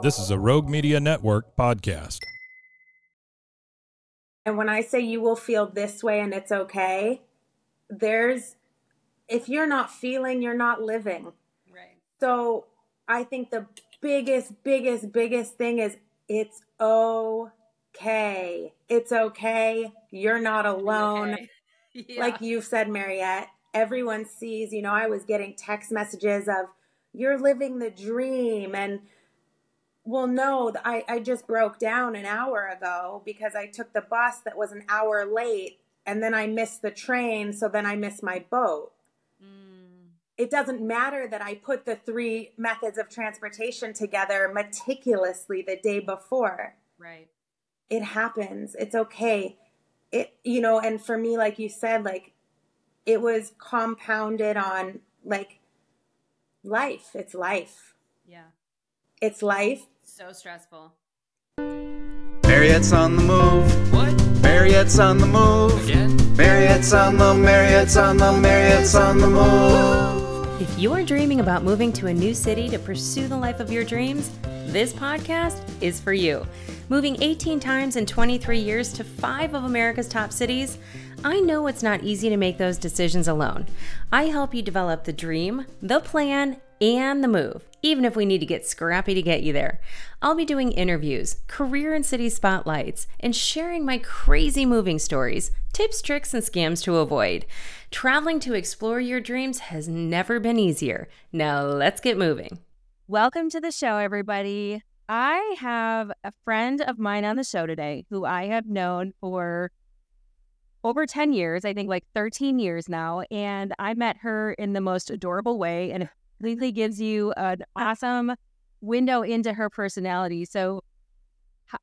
This is a Rogue Media Network podcast. And when I say you will feel this way and it's okay, there's, if you're not feeling, you're not living. Right. So I think the biggest, biggest, biggest thing is it's okay. It's okay. You're not alone. Okay. Yeah. Like you've said, Mariette, everyone sees, you know, I was getting text messages of, you're living the dream. And well, no, I, I just broke down an hour ago because I took the bus that was an hour late and then I missed the train. So then I missed my boat. Mm, It doesn't matter that I put the three methods of transportation together meticulously the day before. right. It happens. It's okay. It, you know, and for me, like you said, like it was compounded on like life. It's life. Yeah. It's life. So stressful. Mariette's on the move. What? Mariette's on the move. Again? Mariette's on the Mariette's on the Mariette's on the move. If you're dreaming about moving to a new city to pursue the life of your dreams, this podcast is for you. Moving 18 times in 23 years to five of America's top cities, I know it's not easy to make those decisions alone. I help you develop the dream, the plan, and the move, even if we need to get scrappy to get you there. I'll be doing interviews, career and city spotlights, and sharing my crazy moving stories, tips, tricks, and scams to avoid. Traveling to explore your dreams has never been easier. Now let's get moving. Welcome to the show, everybody. I have a friend of mine on the show today who I have known for over 10 years, I think like 13 years now. And I met her in the most adorable way and it completely gives you an awesome window into her personality. So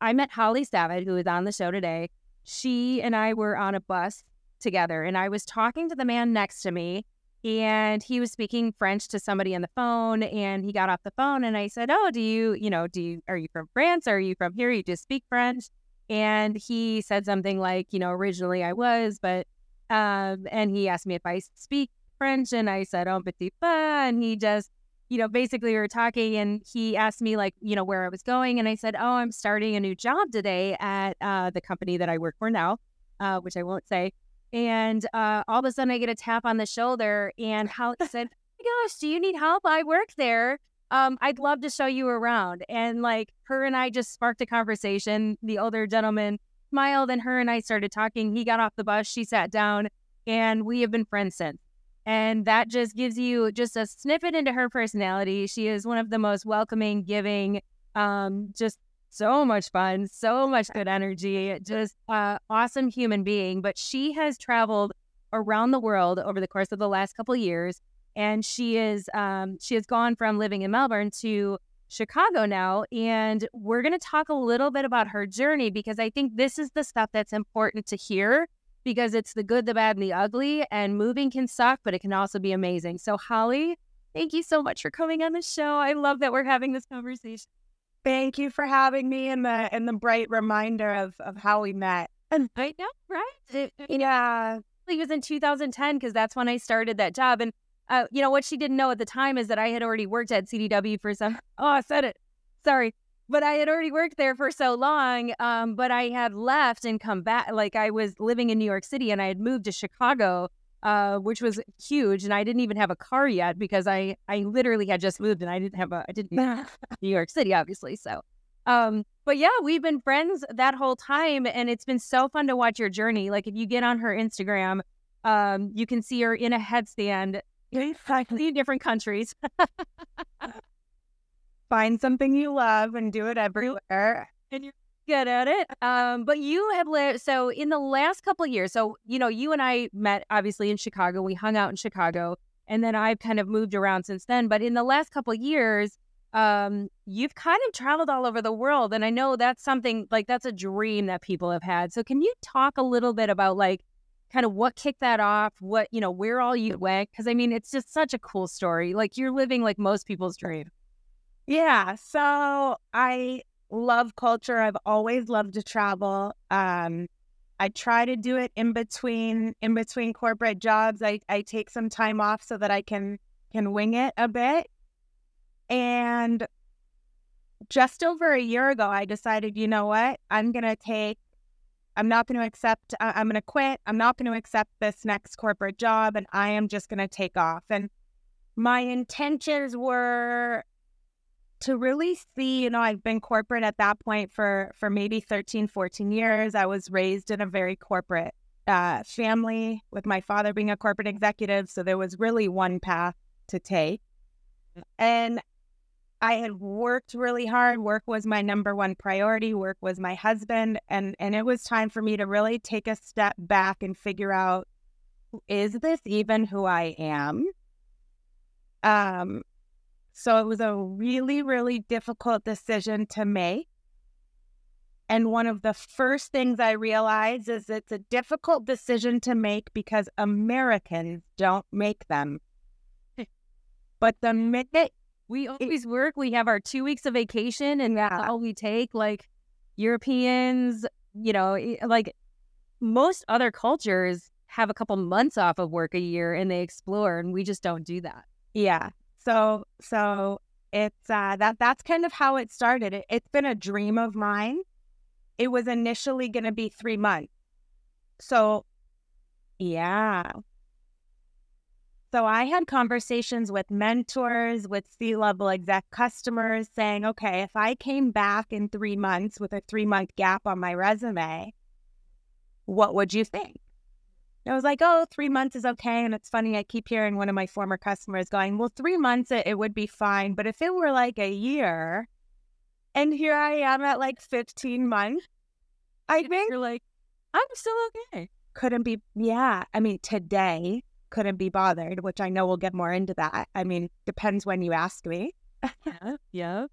I met Hollie Savage, who is on the show today. She and I were on a bus together, and I was talking to the man next to me and he was speaking French to somebody on the phone and he got off the phone and I said, "Oh, do you, you know, do you are you from France? Are you from here? You just speak French?" And he said something like, you know, originally I was, but um and he asked me if I speak French and I said, "Oh, petit peu," and he just you know, basically we were talking and he asked me like, you know, where I was going and I said, "Oh, I'm starting a new job today at uh the company that I work for now." Uh, which I won't say. And uh, all of a sudden, I get a tap on the shoulder, and Hollie said, "Oh my gosh, do you need help? I work there. Um, I'd love to show you around." And like her and I just sparked a conversation. The older gentleman smiled, and her and I started talking. He got off the bus, she sat down, and we have been friends since. And that just gives you just a snippet into her personality. She is one of the most welcoming, giving, um, just so much fun, so much good energy, just uh, awesome human being. But she has traveled around the world over the course of the last couple years, and she is um, she has gone from living in Melbourne to Chicago now. And we're going to talk a little bit about her journey because I think this is the stuff that's important to hear because it's the good, the bad, and the ugly. And moving can suck, but it can also be amazing. So, Hollie, thank you so much for coming on the show. I love that we're having this conversation. Thank you for having me and the and the bright reminder of of how we met. And I know, right? It, it Yeah. it was in 2010 because that's when I started that job. And uh, you know what she didn't know at the time is that I had already worked at CDW for some. Oh, I said it. Sorry, but I had already worked there for so long. Um, but I had left and come back. Like I was living in New York City and I had moved to Chicago. Uh, which was huge, and I didn't even have a car yet because I I literally had just moved and I didn't have a I didn't New York City, obviously. So, um, but yeah, we've been friends that whole time, and it's been so fun to watch your journey. Like if you get on her Instagram, um, you can see her in a headstand in different countries. Find something you love and do it everywhere. and you're good at it. Um, but you have lived so in the last couple of years. So you know, you and I met obviously in Chicago. We hung out in Chicago, and then I've kind of moved around since then. But in the last couple of years, um, you've kind of traveled all over the world, and I know that's something like that's a dream that people have had. So, can you talk a little bit about like kind of what kicked that off? What you know, where all you went? Because I mean, it's just such a cool story. Like you're living like most people's dream. Yeah. So I love culture. I've always loved to travel. Um, I try to do it in between in between corporate jobs. I, I take some time off so that I can can wing it a bit. And just over a year ago, I decided, you know what? I'm gonna take. I'm not going to accept. I'm going to quit. I'm not going to accept this next corporate job, and I am just going to take off. And my intentions were to really see, you know, I've been corporate at that point for for maybe 13, 14 years. I was raised in a very corporate uh, family with my father being a corporate executive, so there was really one path to take. And I had worked really hard. Work was my number one priority. Work was my husband, and and it was time for me to really take a step back and figure out is this even who I am? Um, so it was a really, really difficult decision to make. And one of the first things I realized is it's a difficult decision to make because Americans don't make them. But the minute We always work. We have our two weeks of vacation, and that's all we take. Like Europeans, you know, like most other cultures have a couple months off of work a year and they explore, and we just don't do that. Yeah. So so it's uh that that's kind of how it started. It, it's been a dream of mine. It was initially going to be 3 months. So yeah. So I had conversations with mentors, with C-level exec customers saying, "Okay, if I came back in 3 months with a 3-month gap on my resume, what would you think?" I was like, oh, three months is okay. And it's funny, I keep hearing one of my former customers going, well, three months, it, it would be fine. But if it were like a year, and here I am at like 15 months, I think You're like, I'm still okay. couldn't be, yeah. I mean, today couldn't be bothered, which I know we'll get more into that. I mean, depends when you ask me. Yeah, yeah.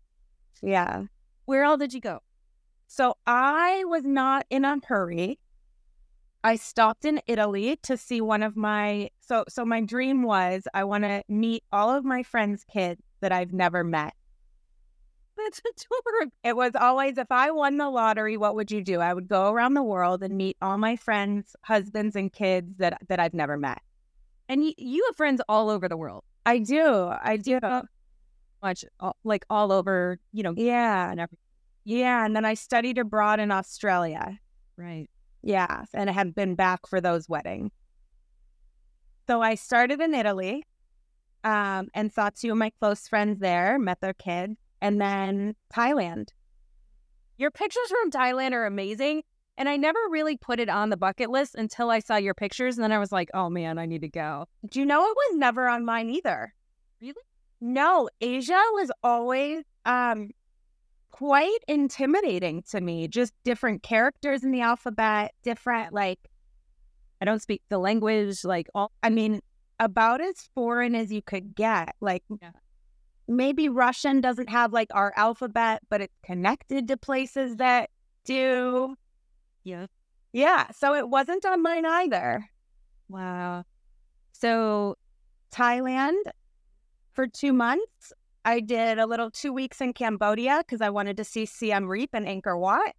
Yeah. Where all did you go? So I was not in a hurry. I stopped in Italy to see one of my so so my dream was I want to meet all of my friends' kids that I've never met. That's adorable. It was always if I won the lottery, what would you do? I would go around the world and meet all my friends' husbands and kids that that I've never met. And you, you have friends all over the world, I do. I do. much all, like all over, you know, Yeah. and everything. Yeah, and then I studied abroad in Australia. Right. Yeah, and I have been back for those weddings. So I started in Italy um, and saw two of my close friends there, met their kids, and then Thailand. Your pictures from Thailand are amazing. And I never really put it on the bucket list until I saw your pictures. And then I was like, oh man, I need to go. Do you know it was never on mine either? Really? No, Asia was always um, quite intimidating to me. Just different characters in the alphabet, different, like, I don't speak the language, like all. I mean, about as foreign as you could get. Like, Yeah. maybe Russian doesn't have like our alphabet, but it's connected to places that do. Yeah. Yeah. So it wasn't on mine either. Wow. So, Thailand for two months. I did a little two weeks in Cambodia because I wanted to see Siem Reap and Angkor Wat.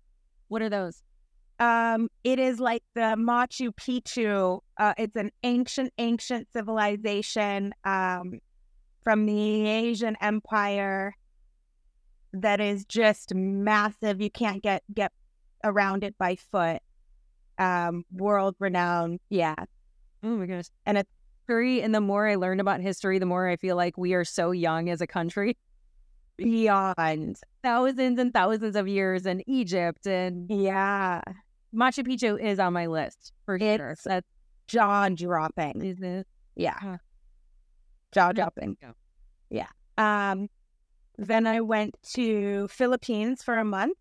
what are those? Um, it is like the Machu Picchu. Uh, it's an ancient, ancient civilization um, from the Asian Empire that is just massive. You can't get get around it by foot. Um, world renowned. Yeah, Oh my gosh. and it's History, and the more I learn about history, the more I feel like we are so young as a country. beyond. Thousands and thousands of years in Egypt and Yeah, Machu Picchu is on my list for sure. It's- That's jaw dropping. is it. Yeah, Huh. jaw dropping. Yeah. Yeah. Um, then I went to Philippines for a month.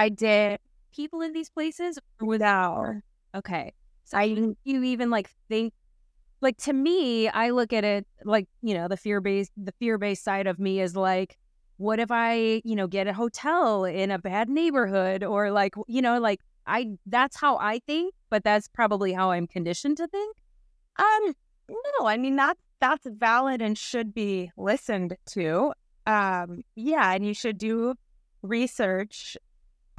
I did People in these places? without. Okay. So I you even like think like to me, I look at it like, you know, the fear based the fear based side of me is like, what if I, you know, get a hotel in a bad neighborhood or like, you know, like I that's how I think, but that's probably how I'm conditioned to think. Um, no, I mean that's that's valid and should be listened to. Um, yeah, and you should do research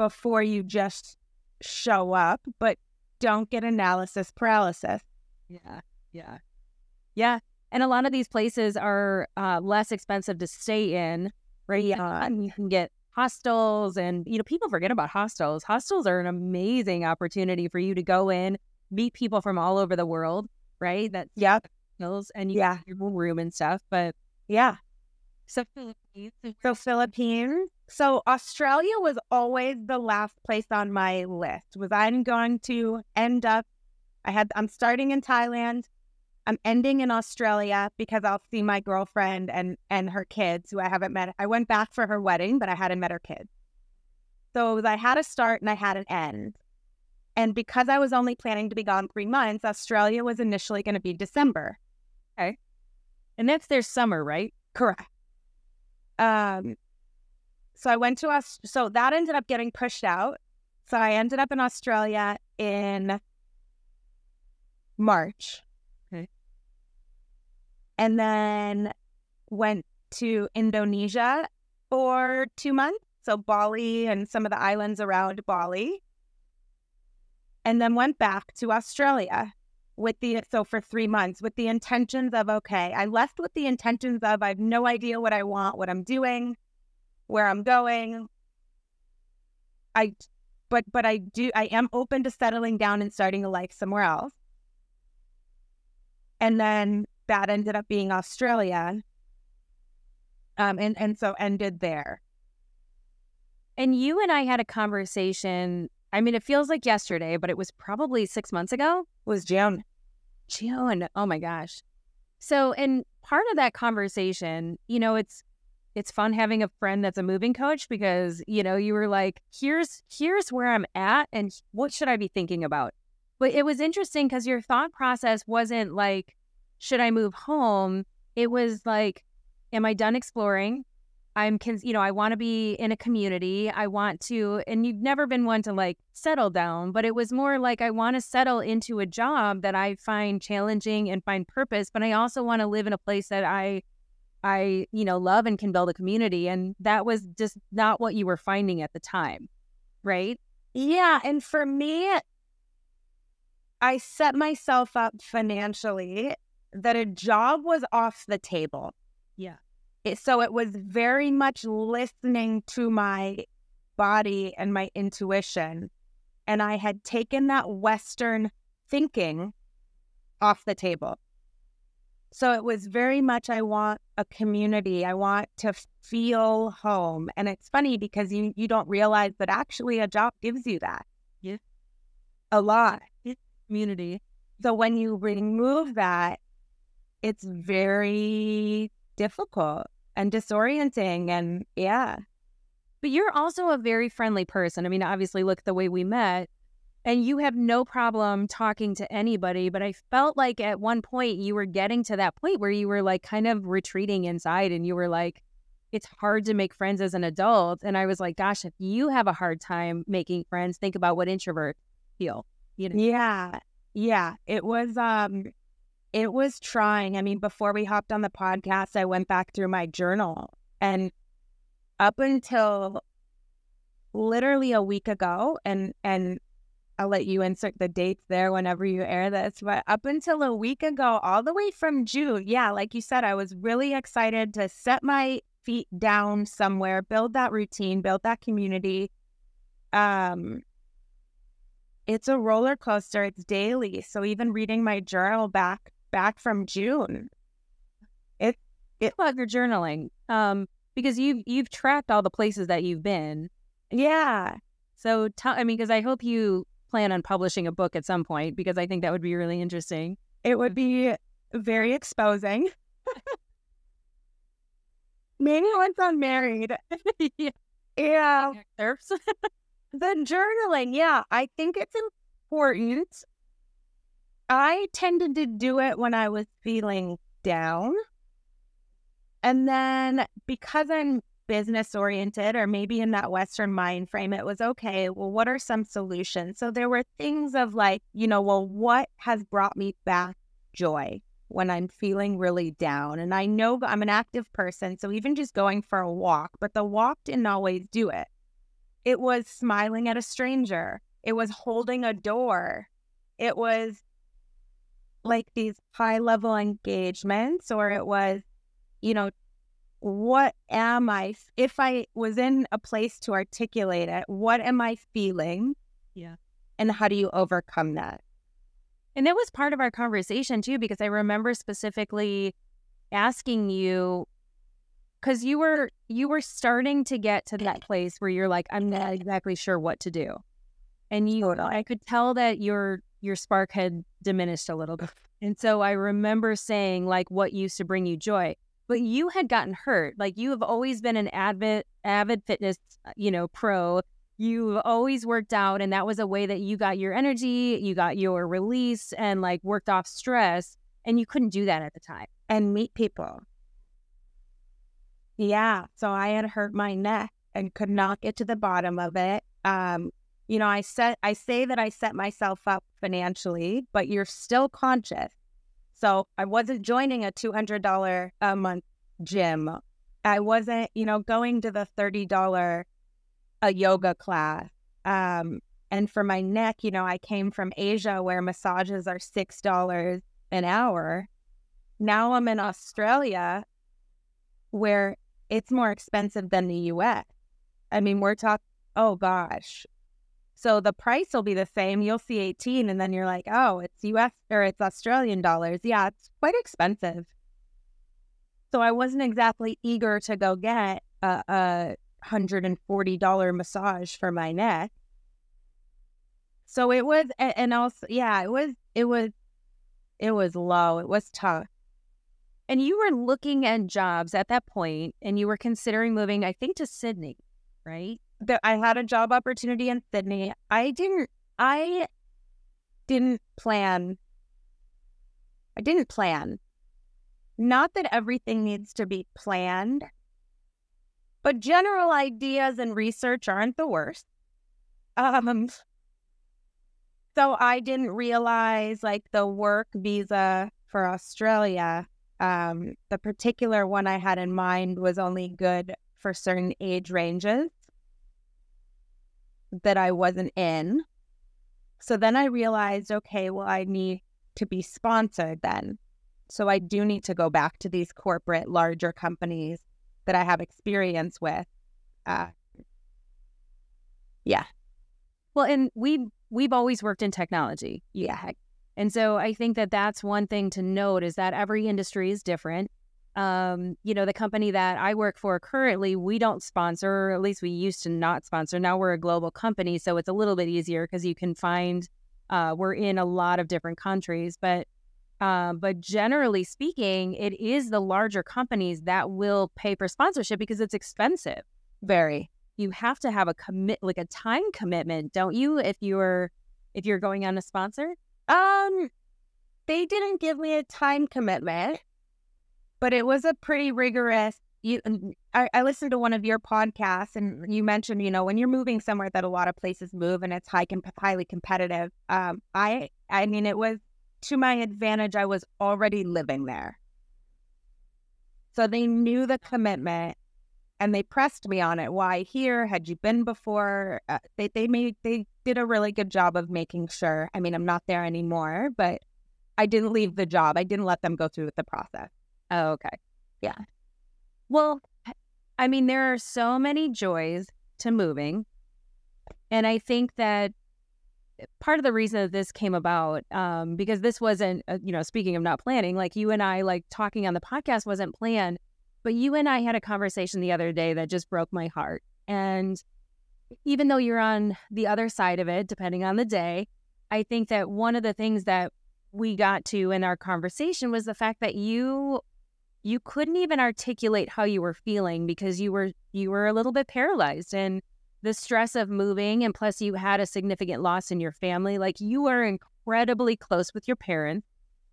before you just show up, but don't get analysis paralysis. Yeah. Yeah. Yeah. And a lot of these places are uh, less expensive to stay in, right? Yeah. And you can get hostels and, you know, people forget about hostels. Hostels are an amazing opportunity for you to go in, meet people from all over the world, right? That yeah, and you Yeah. your room and stuff. But Yeah. So Philippines, So Philippines. So Australia was always the last place on my list. Was I'm going to end up I had I'm starting in Thailand. I'm ending in Australia because I'll see my girlfriend and and her kids who I haven't met. I went back for her wedding, but I hadn't met her kids. So was I had a start and I had an end. And because I was only planning to be gone three months, Australia was initially going to be December. Okay. And that's their summer, right? Correct. Um, so I went to us. So that ended up getting pushed out. So I ended up in Australia in March. Okay. And then went to Indonesia for two months. So Bali and some of the islands around Bali. And then went back to Australia with the so for three months with the intentions of okay i left with the intentions of i have no idea what i want what i'm doing where i'm going i but but i do i am open to settling down and starting a life somewhere else and then that ended up being australia um and and so ended there And you and I had a conversation. I mean, it feels like yesterday, but it was probably six months ago. was june June. Oh my gosh. So, and part of that conversation, you know, it's it's fun having a friend that's a moving coach because, you know, you were like, here's here's where I'm at and what should I be thinking about? But it was interesting because your thought process wasn't like, should I move home? It was like, am I done exploring? I'm, cons- you know, I want to be in a community. I want to, and you've never been one to like settle down, but it was more like I want to settle into a job that I find challenging and find purpose, but I also want to live in a place that I, I, you know, love and can build a community. And that was just not what you were finding at the time, right? Yeah. And for me, I set myself up financially that a job was off the table. Yeah. It, so it was very much listening to my body and my intuition. And I had taken that Western thinking off the table. So it was very much, I want a community. I want to feel home. And it's funny because you, you don't realize that actually a job gives you that. Yeah. A lot. Community. So when you remove that, it's very difficult and disorienting. And yeah, But you're also a very friendly person. I mean, obviously, look the way we met, and you have no problem talking to anybody. But I felt like at one point you were getting to that point where you were like kind of retreating inside and you were like, it's hard to make friends as an adult. And I was like, gosh, if you have a hard time making friends, think about what introverts feel. You know? yeah, yeah. It was, um, it was trying. I mean, before we hopped on the podcast, I went back through my journal and up until literally a week ago, and, and, I'll let you insert the dates there whenever you air this. But up until a week ago, all the way from June, yeah, like you said, I was really excited to set my feet down somewhere, build that routine, build that community. Um, it's a roller coaster. It's daily. So even reading my journal back back from June, it Think about your journaling, um, because you've you've tracked all the places that you've been. yeah, So tell, I mean, because I hope you plan on publishing a book at some point because I think that would be really interesting. it would be very exposing. Maybe once I'm married. yeah. Yeah. Surfs. The journaling, yeah, I think it's important. I tended to do it when I was feeling down. And then because I'm business oriented or maybe in that Western mind frame, it was okay. Well, what are some solutions? So there were things of like, you know, well, what has brought me back joy when I'm feeling really down? And I know I'm an active person. So even just going for a walk, but the walk didn't always do it. It was smiling at a stranger, it was holding a door, it was like these high level engagements, or it was, you know, what am I, if I was in a place to articulate it, what am I feeling? Yeah. And how do you overcome that? And that was part of our conversation too, because I remember specifically asking you because you were you were starting to get to that place where you're like, I'm not exactly sure what to do. And you I could tell that your your spark had diminished a little bit. And so I remember saying like what used to bring you joy. But you had gotten hurt. Like you have always been an avid avid fitness, you know, pro. You've always worked out and that was a way that you got your energy, you got your release and like worked off stress and you couldn't do that at the time. And meet people. Yeah. So I had hurt my neck and could not get to the bottom of it. Um, you know, I set I say that I set myself up financially, but you're still conscious. So I wasn't joining a two hundred dollar a month gym. I wasn't, you know, going to the thirty dollar a yoga class. Um, and for my neck, you know, I came from Asia where massages are six dollars an hour. Now I'm in Australia where it's more expensive than the US. I mean, we're talking, oh gosh. So the price will be the same. You'll see 18 and then you're like, oh, it's US or it's Australian dollars. Yeah, it's quite expensive. So I wasn't exactly eager to go get a, a $140 massage for my neck. So it was, and also, yeah, it was, it was, it was low. It was tough. And you were looking at jobs at that point and you were considering moving, I think, to Sydney, right? I had a job opportunity in Sydney. I didn't, I didn't plan. I didn't plan. Not that everything needs to be planned, but general ideas and research aren't the worst. Um, so I didn't realize like the work visa for Australia um, the particular one I had in mind was only good for certain age ranges that I wasn't in. So then I realized, okay, well, I need to be sponsored then. So I do need to go back to these corporate, larger companies that I have experience with. Uh, yeah. Well, and we we've always worked in technology. Yeah. And so I think that that's one thing to note is that every industry is different. Um, you know, the company that I work for currently, we don't sponsor, or at least we used to not sponsor. Now we're a global company, so it's a little bit easier because you can find uh, we're in a lot of different countries. But um, but generally speaking, it is the larger companies that will pay for sponsorship because it's expensive. Very. You have to have a commit, like a time commitment, don't you? If you're if you're going on a sponsor. Um, they didn't give me a time commitment, but it was a pretty rigorous. You, I, I listened to one of your podcasts, and you mentioned, you know, when you're moving somewhere that a lot of places move, and it's high, comp- highly competitive. Um, I, I mean, it was to my advantage. I was already living there, so they knew the commitment, and they pressed me on it. Why here? Had you been before? Uh, they they made they did a really good job of making sure. I mean, I'm not there anymore, but I didn't leave the job. I didn't let them go through with the process. Oh, okay. Yeah. Well, I mean, there are so many joys to moving, and I think that part of the reason that this came about um, because this wasn't uh, you know speaking of not planning like you and i like talking on the podcast wasn't planned but you and I had a conversation the other day that just broke my heart. And even though you're on the other side of it, depending on the day, I think that one of the things that we got to in our conversation was the fact that you you couldn't even articulate how you were feeling because you were you were a little bit paralyzed and the stress of moving and plus you had a significant loss in your family like you are incredibly close with your parents.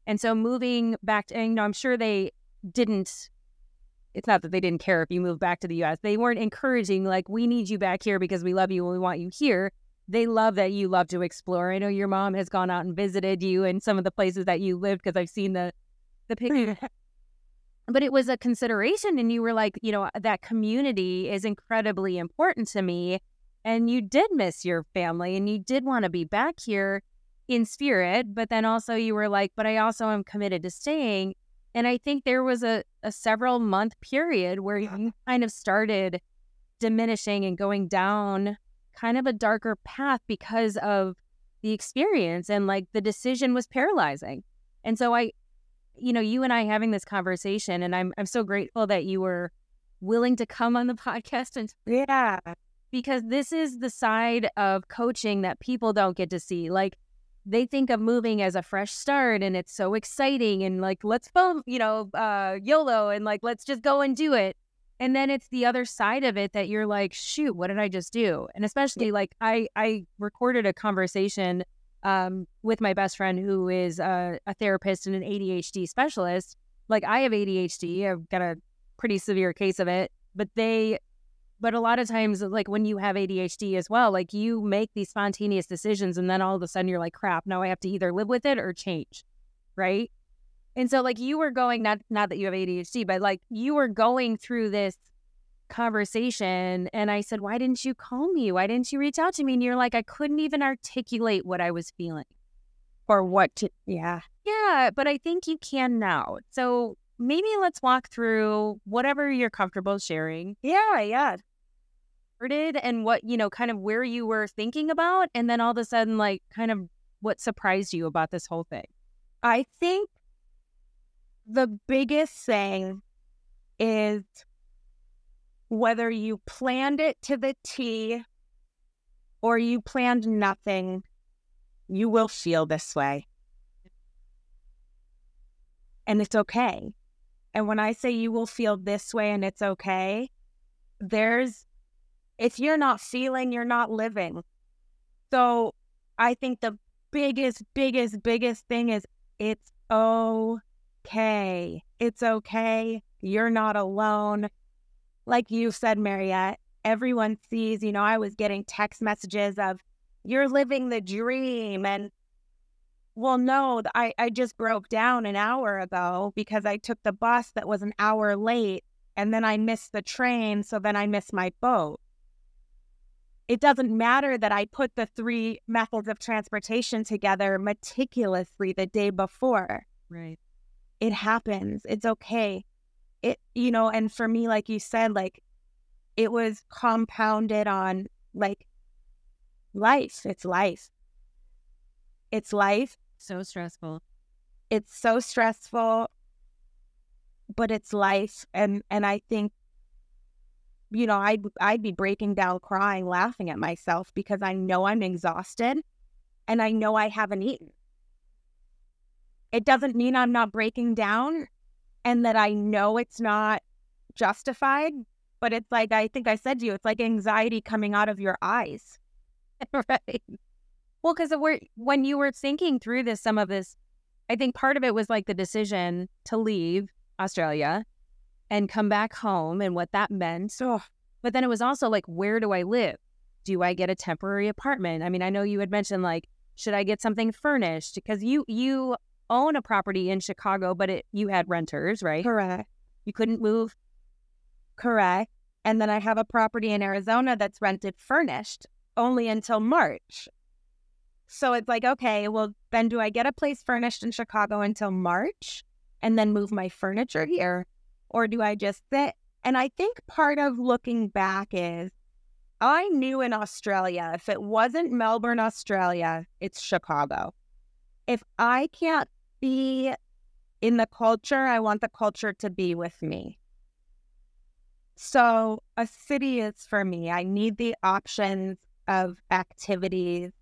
And so moving back to, you know, I'm sure they didn't, it's not that they didn't care if you moved back to the US. They weren't encouraging, like, we need you back here because we love you and we want you here. They love that you love to explore. I know your mom has gone out and visited you in some of the places that you lived because I've seen the, the pictures. but it was a consideration and you were like you know that community is incredibly important to me and you did miss your family and you did want to be back here in spirit but then also you were like but i also am committed to staying and i think there was a, a several month period where uh-huh. you kind of started diminishing and going down kind of a darker path because of the experience and like the decision was paralyzing. And so i you know, you and I having this conversation, and I'm I'm so grateful that you were willing to come on the podcast and yeah, because this is the side of coaching that people don't get to see. Like they think of moving as a fresh start, and it's so exciting, and like let's boom, you know, uh, YOLO, and like let's just go and do it. And then it's the other side of it that you're like, shoot, what did I just do? And especially like I I recorded a conversation um, with my best friend who is a, a therapist and an ADHD specialist. Like I have ADHD, I've got a pretty severe case of it, but they, but a lot of times, like when you have ADHD as well, like you make these spontaneous decisions and then all of a sudden you're like, crap, now I have to either live with it or change. Right. And so like you were going, not, not that you have ADHD, but like you were going through this conversation and I said, Why didn't you call me? Why didn't you reach out to me? And you're like, I couldn't even articulate what I was feeling. Or what to, yeah. Yeah, but I think you can now. So maybe let's walk through whatever you're comfortable sharing. Yeah, yeah. And what, you know, kind of where you were thinking about. And then all of a sudden, like, kind of what surprised you about this whole thing. I think the biggest thing is whether you planned it to the T or you planned nothing, you will feel this way. And it's okay. And when I say you will feel this way and it's okay, there's, if you're not feeling, you're not living. So I think the biggest, biggest, biggest thing is it's okay. It's okay. You're not alone like you said, Mariette, everyone sees, you know, I was getting text messages of, you're living the dream. And well, no, I, I just broke down an hour ago because I took the bus that was an hour late and then I missed the train. So then I missed my boat. It doesn't matter that I put the three methods of transportation together meticulously the day before. Right. It happens. It's okay it you know and for me like you said like it was compounded on like life it's life. It's life. So stressful. It's so stressful but it's life and and i think you know i'd i'd be breaking down crying laughing at myself because i know i'm exhausted and i know i haven't eaten. It doesn't mean i'm not breaking down and that I know it's not justified, but it's like I think I said to you, it's like anxiety coming out of your eyes. right. Well, because when you were thinking through this, some of this, I think part of it was like the decision to leave Australia and come back home and what that meant. Oh. But then it was also like, where do I live? Do I get a temporary apartment? I mean, I know you had mentioned like, should I get something furnished? Because you you own a property in Chicago, but it you had renters, right? Correct. You couldn't move. Correct. And then I have a property in Arizona that's rented furnished only until March. So it's like, okay, well, then do I get a place furnished in Chicago until March and then move my furniture here? Or do I just sit? And I think part of looking back is I knew in Australia, if it wasn't Melbourne, Australia, it's Chicago. If I can't be in the culture. I want the culture to be with me. So a city is for me. I need the options of activities.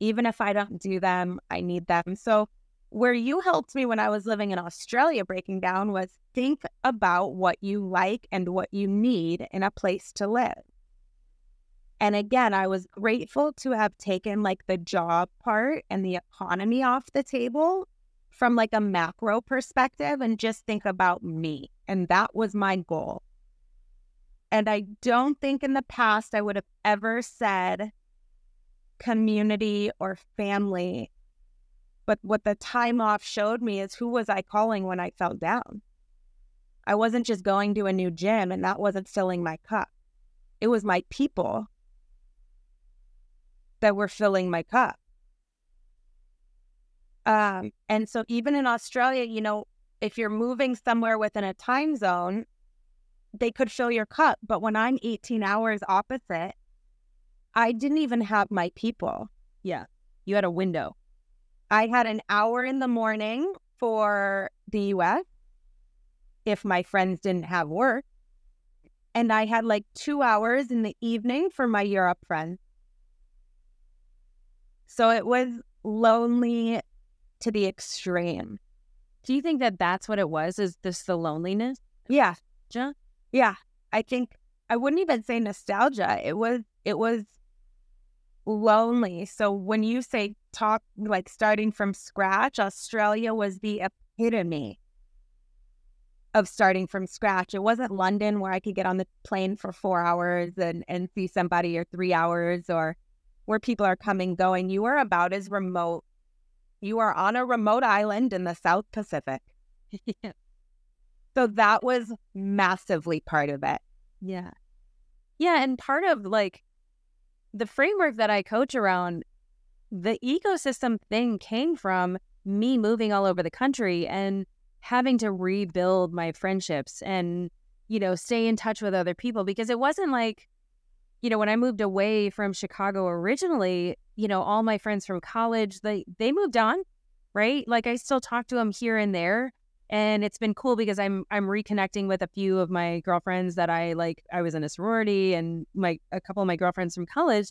Even if I don't do them, I need them. So where you helped me when I was living in Australia breaking down was think about what you like and what you need in a place to live. And again, I was grateful to have taken like the job part and the economy off the table from like a macro perspective and just think about me. And that was my goal. And I don't think in the past I would have ever said community or family. But what the time off showed me is who was I calling when I felt down? I wasn't just going to a new gym and that wasn't filling my cup. It was my people that were filling my cup. Um, and so even in Australia, you know, if you're moving somewhere within a time zone, they could fill your cup. But when I'm 18 hours opposite, I didn't even have my people. Yeah. You had a window. I had an hour in the morning for the US if my friends didn't have work. And I had like two hours in the evening for my Europe friends. So it was lonely to the extreme. Do you think that that's what it was? Is this the loneliness? Yeah. Ja? Yeah. I think I wouldn't even say nostalgia. It was, it was lonely. So when you say talk, like starting from scratch, Australia was the epitome of starting from scratch. It wasn't London where I could get on the plane for four hours and, and see somebody or three hours or where people are coming, going. You were about as remote. You are on a remote island in the South Pacific. yeah. So that was massively part of it. Yeah. Yeah. And part of like the framework that I coach around, the ecosystem thing came from me moving all over the country and having to rebuild my friendships and, you know, stay in touch with other people because it wasn't like, you know, when I moved away from Chicago originally, you know, all my friends from college, they they moved on, right? Like I still talk to them here and there. And it's been cool because I'm I'm reconnecting with a few of my girlfriends that I like I was in a sorority and my a couple of my girlfriends from college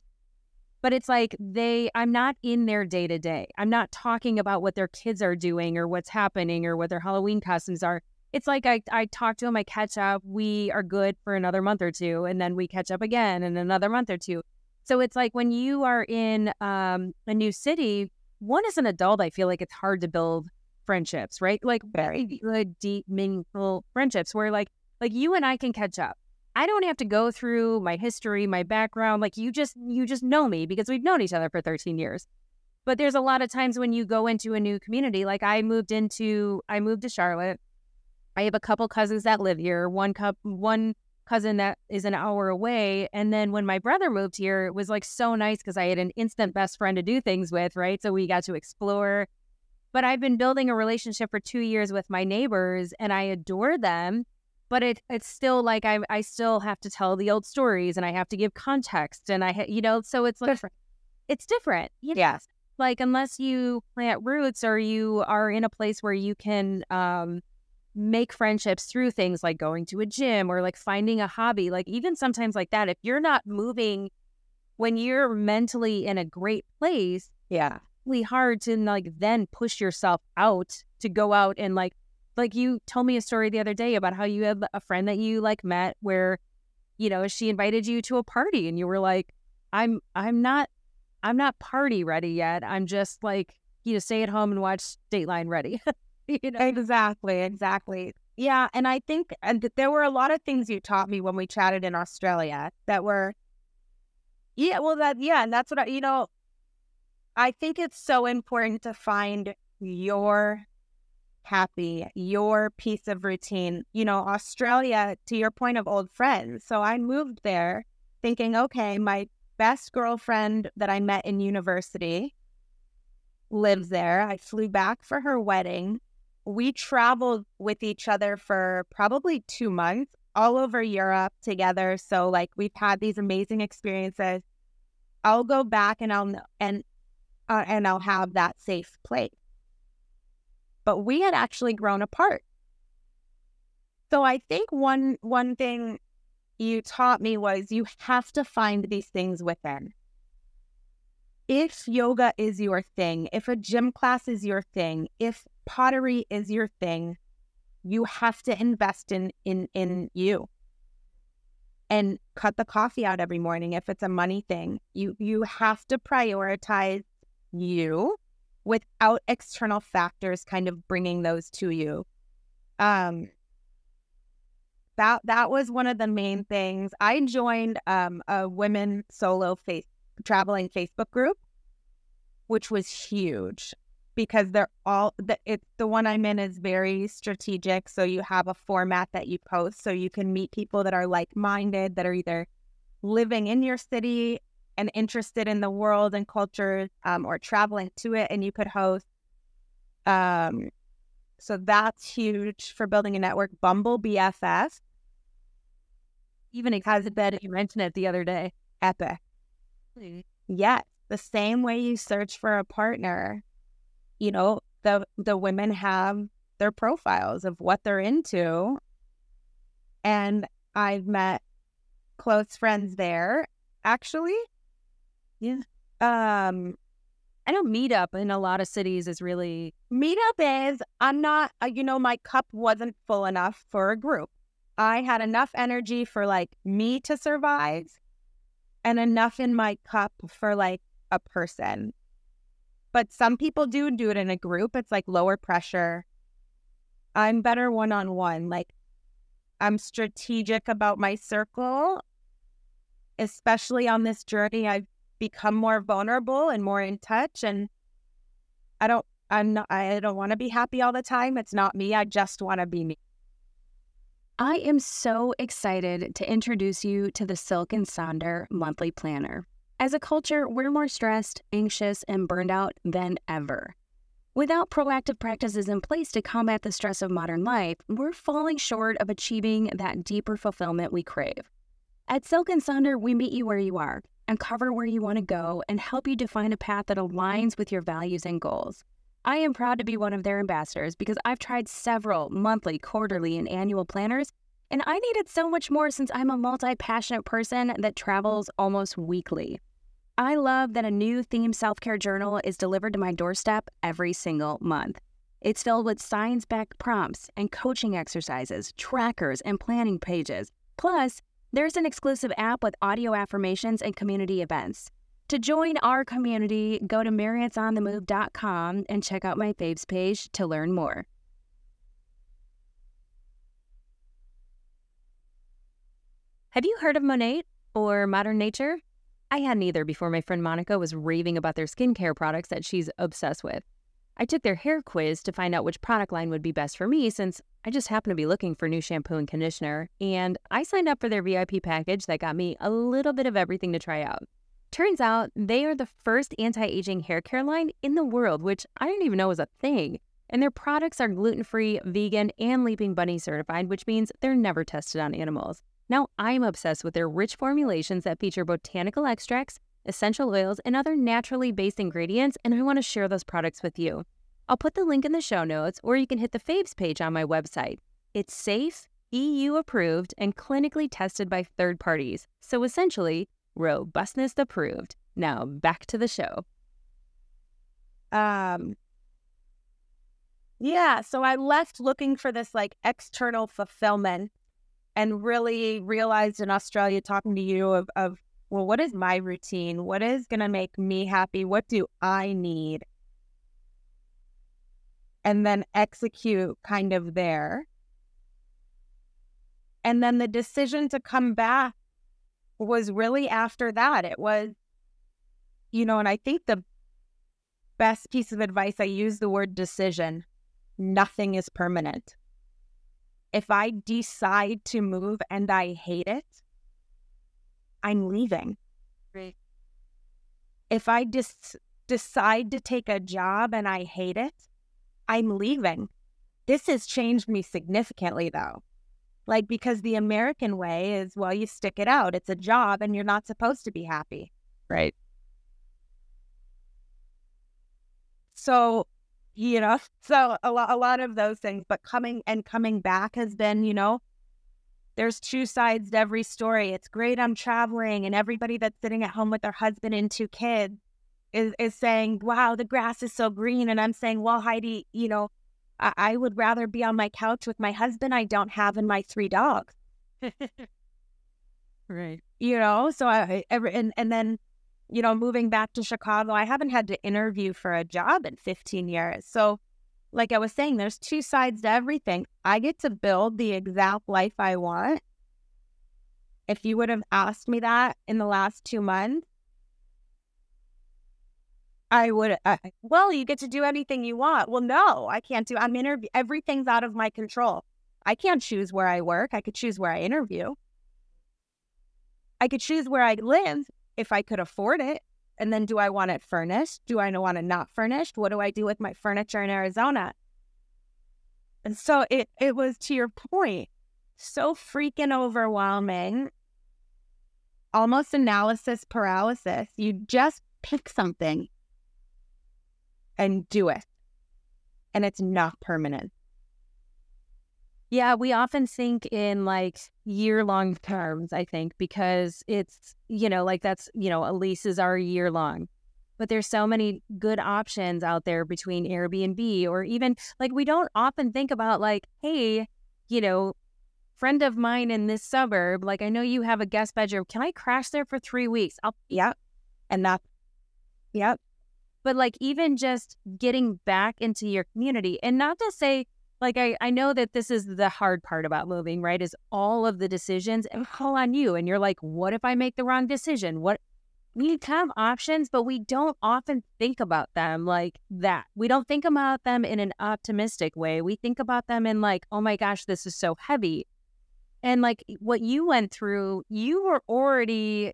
but it's like they i'm not in their day to day i'm not talking about what their kids are doing or what's happening or what their halloween costumes are it's like i, I talk to them i catch up we are good for another month or two and then we catch up again in another month or two so it's like when you are in um, a new city one as an adult i feel like it's hard to build friendships right like very good deep meaningful friendships where like like you and i can catch up I don't have to go through my history, my background. Like you just you just know me because we've known each other for 13 years. But there's a lot of times when you go into a new community, like I moved into I moved to Charlotte. I have a couple cousins that live here, one cup one cousin that is an hour away. And then when my brother moved here, it was like so nice because I had an instant best friend to do things with, right? So we got to explore. But I've been building a relationship for two years with my neighbors and I adore them but it it's still like I I still have to tell the old stories and I have to give context and I ha- you know so it's like different. it's different. You know? Yes. Like unless you plant roots or you are in a place where you can um make friendships through things like going to a gym or like finding a hobby, like even sometimes like that if you're not moving when you're mentally in a great place, yeah, really hard to like then push yourself out to go out and like like you told me a story the other day about how you had a friend that you like met where you know she invited you to a party and you were like i'm i'm not i'm not party ready yet. I'm just like you know stay at home and watch dateline ready you know exactly exactly yeah and i think and there were a lot of things you taught me when we chatted in australia that were yeah well that yeah and that's what i you know i think it's so important to find your happy, your piece of routine. You know, Australia, to your point of old friends. So I moved there thinking, okay, my best girlfriend that I met in university lives there. I flew back for her wedding. We traveled with each other for probably two months all over Europe together. So like we've had these amazing experiences. I'll go back and I'll and uh, and I'll have that safe place but we had actually grown apart. So I think one one thing you taught me was you have to find these things within. If yoga is your thing, if a gym class is your thing, if pottery is your thing, you have to invest in in in you. And cut the coffee out every morning if it's a money thing. You you have to prioritize you without external factors kind of bringing those to you. Um that that was one of the main things. I joined um, a women solo face traveling Facebook group, which was huge because they're all the it's the one I'm in is very strategic. So you have a format that you post so you can meet people that are like minded that are either living in your city and interested in the world and culture um, or traveling to it, and you could host. Um, so that's huge for building a network. Bumble BFF even it has it bed. You mentioned it the other day. Epic. Yes, the same way you search for a partner, you know, the the women have their profiles of what they're into. And I've met close friends there, actually. Yeah. Um I know Meetup in a lot of cities is really Meetup is I'm not uh, you know my cup wasn't full enough for a group. I had enough energy for like me to survive and enough in my cup for like a person. But some people do do it in a group. It's like lower pressure. I'm better one on one. Like I'm strategic about my circle, especially on this journey. I've become more vulnerable and more in touch. And I don't, I'm not, I don't want to be happy all the time. It's not me. I just want to be me. I am so excited to introduce you to the Silk and Sonder monthly planner. As a culture, we're more stressed, anxious, and burned out than ever. Without proactive practices in place to combat the stress of modern life, we're falling short of achieving that deeper fulfillment we crave. At Silk and Sonder, we meet you where you are, uncover where you want to go, and help you define a path that aligns with your values and goals. I am proud to be one of their ambassadors because I've tried several monthly, quarterly, and annual planners, and I needed so much more since I'm a multi passionate person that travels almost weekly. I love that a new theme self care journal is delivered to my doorstep every single month. It's filled with science backed prompts and coaching exercises, trackers, and planning pages. Plus, there's an exclusive app with audio affirmations and community events. To join our community, go to mariettesonthemove.com and check out my faves page to learn more. Have you heard of Monat or Modern Nature? I hadn't either before my friend Monica was raving about their skincare products that she's obsessed with. I took their hair quiz to find out which product line would be best for me since I just happen to be looking for new shampoo and conditioner, and I signed up for their VIP package that got me a little bit of everything to try out. Turns out they are the first anti aging hair care line in the world, which I didn't even know was a thing. And their products are gluten free, vegan, and Leaping Bunny certified, which means they're never tested on animals. Now I'm obsessed with their rich formulations that feature botanical extracts, essential oils, and other naturally based ingredients, and I want to share those products with you. I'll put the link in the show notes, or you can hit the faves page on my website. It's safe, EU approved, and clinically tested by third parties. So essentially, robustness approved. Now back to the show. Um, yeah, so I left looking for this like external fulfillment and really realized in Australia talking to you of, of well, what is my routine? What is going to make me happy? What do I need? And then execute kind of there. And then the decision to come back was really after that. It was, you know, and I think the best piece of advice, I use the word decision. Nothing is permanent if I decide to move and I hate it, I'm leaving. Right. If I just decide to take a job and I hate it, I'm leaving. This has changed me significantly though. Like, because the American way is, well, you stick it out. It's a job and you're not supposed to be happy. Right. So you know so a lot a lot of those things but coming and coming back has been you know there's two sides to every story it's great i'm traveling and everybody that's sitting at home with their husband and two kids is, is saying wow the grass is so green and i'm saying well heidi you know I, I would rather be on my couch with my husband i don't have and my three dogs right you know, so I every and, and then, you know, moving back to Chicago, I haven't had to interview for a job in 15 years. So like I was saying, there's two sides to everything. I get to build the exact life I want. If you would have asked me that in the last two months, I would, uh, well, you get to do anything you want. Well, no, I can't do, I'm interview, everything's out of my control. I can't choose where I work. I could choose where I interview. I could choose where I live if I could afford it. And then do I want it furnished? Do I want it not furnished? What do I do with my furniture in Arizona? And so it, it was to your point, so freaking overwhelming, almost analysis paralysis. You just pick something and do it. And it's not permanent. Yeah, we often think in like year long terms, I think, because it's, you know, like that's, you know, leases are year long. But there's so many good options out there between Airbnb or even like we don't often think about like, hey, you know, friend of mine in this suburb, like I know you have a guest bedroom. Can I crash there for three weeks? I'll Yep. And that, yep. But like even just getting back into your community and not to say like I, I know that this is the hard part about moving right is all of the decisions and call on you and you're like what if i make the wrong decision? What we have options but we don't often think about them like that. We don't think about them in an optimistic way. We think about them in like oh my gosh this is so heavy. And like what you went through you were already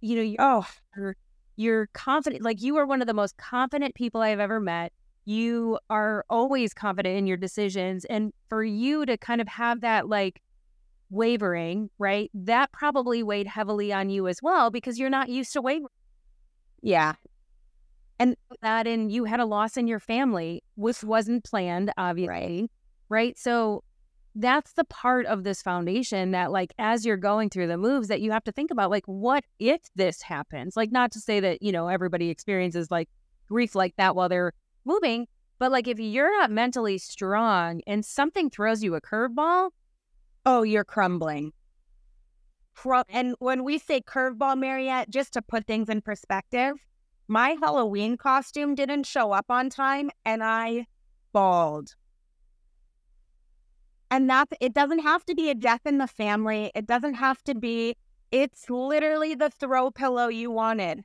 you know Oh, you're, confident like you are one of the most confident people i've ever met. You are always confident in your decisions and for you to kind of have that like wavering right that probably weighed heavily on you as well because you're not used to wavering. Yeah. And that and you had a loss in your family which wasn't planned obviously right? So that's the part of this foundation that like as you're going through the moves that you have to think about like what if this happens like not to say that you know everybody experiences like grief like that while they're moving but like if you're not mentally strong and something throws you a curveball Oh, you're crumbling. And when we say curveball, Mariette, just to put things in perspective, my Halloween costume didn't show up on time and I bawled. And that's it doesn't have to be a death in the family. It doesn't have to be, it's literally the throw pillow you wanted.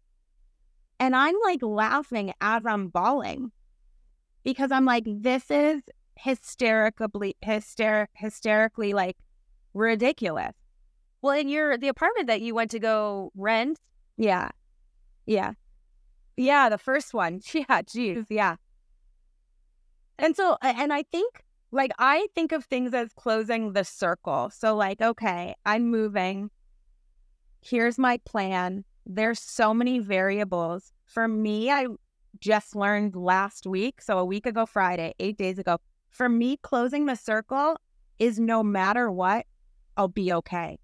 And I'm like laughing as I'm bawling because I'm like, this is hysterically, hyster- hysterically like ridiculous. well in your the apartment that you went to go rent Yeah. Yeah. Yeah, the first one. Yeah, geez, yeah. And so, and I think, like, I think of things as closing the circle. So, like, okay, I'm moving. Here's my plan. There's so many variables. For me, I just learned last week, so a week ago Friday, eight days ago, for me, closing the circle is no matter what, I'll be okay.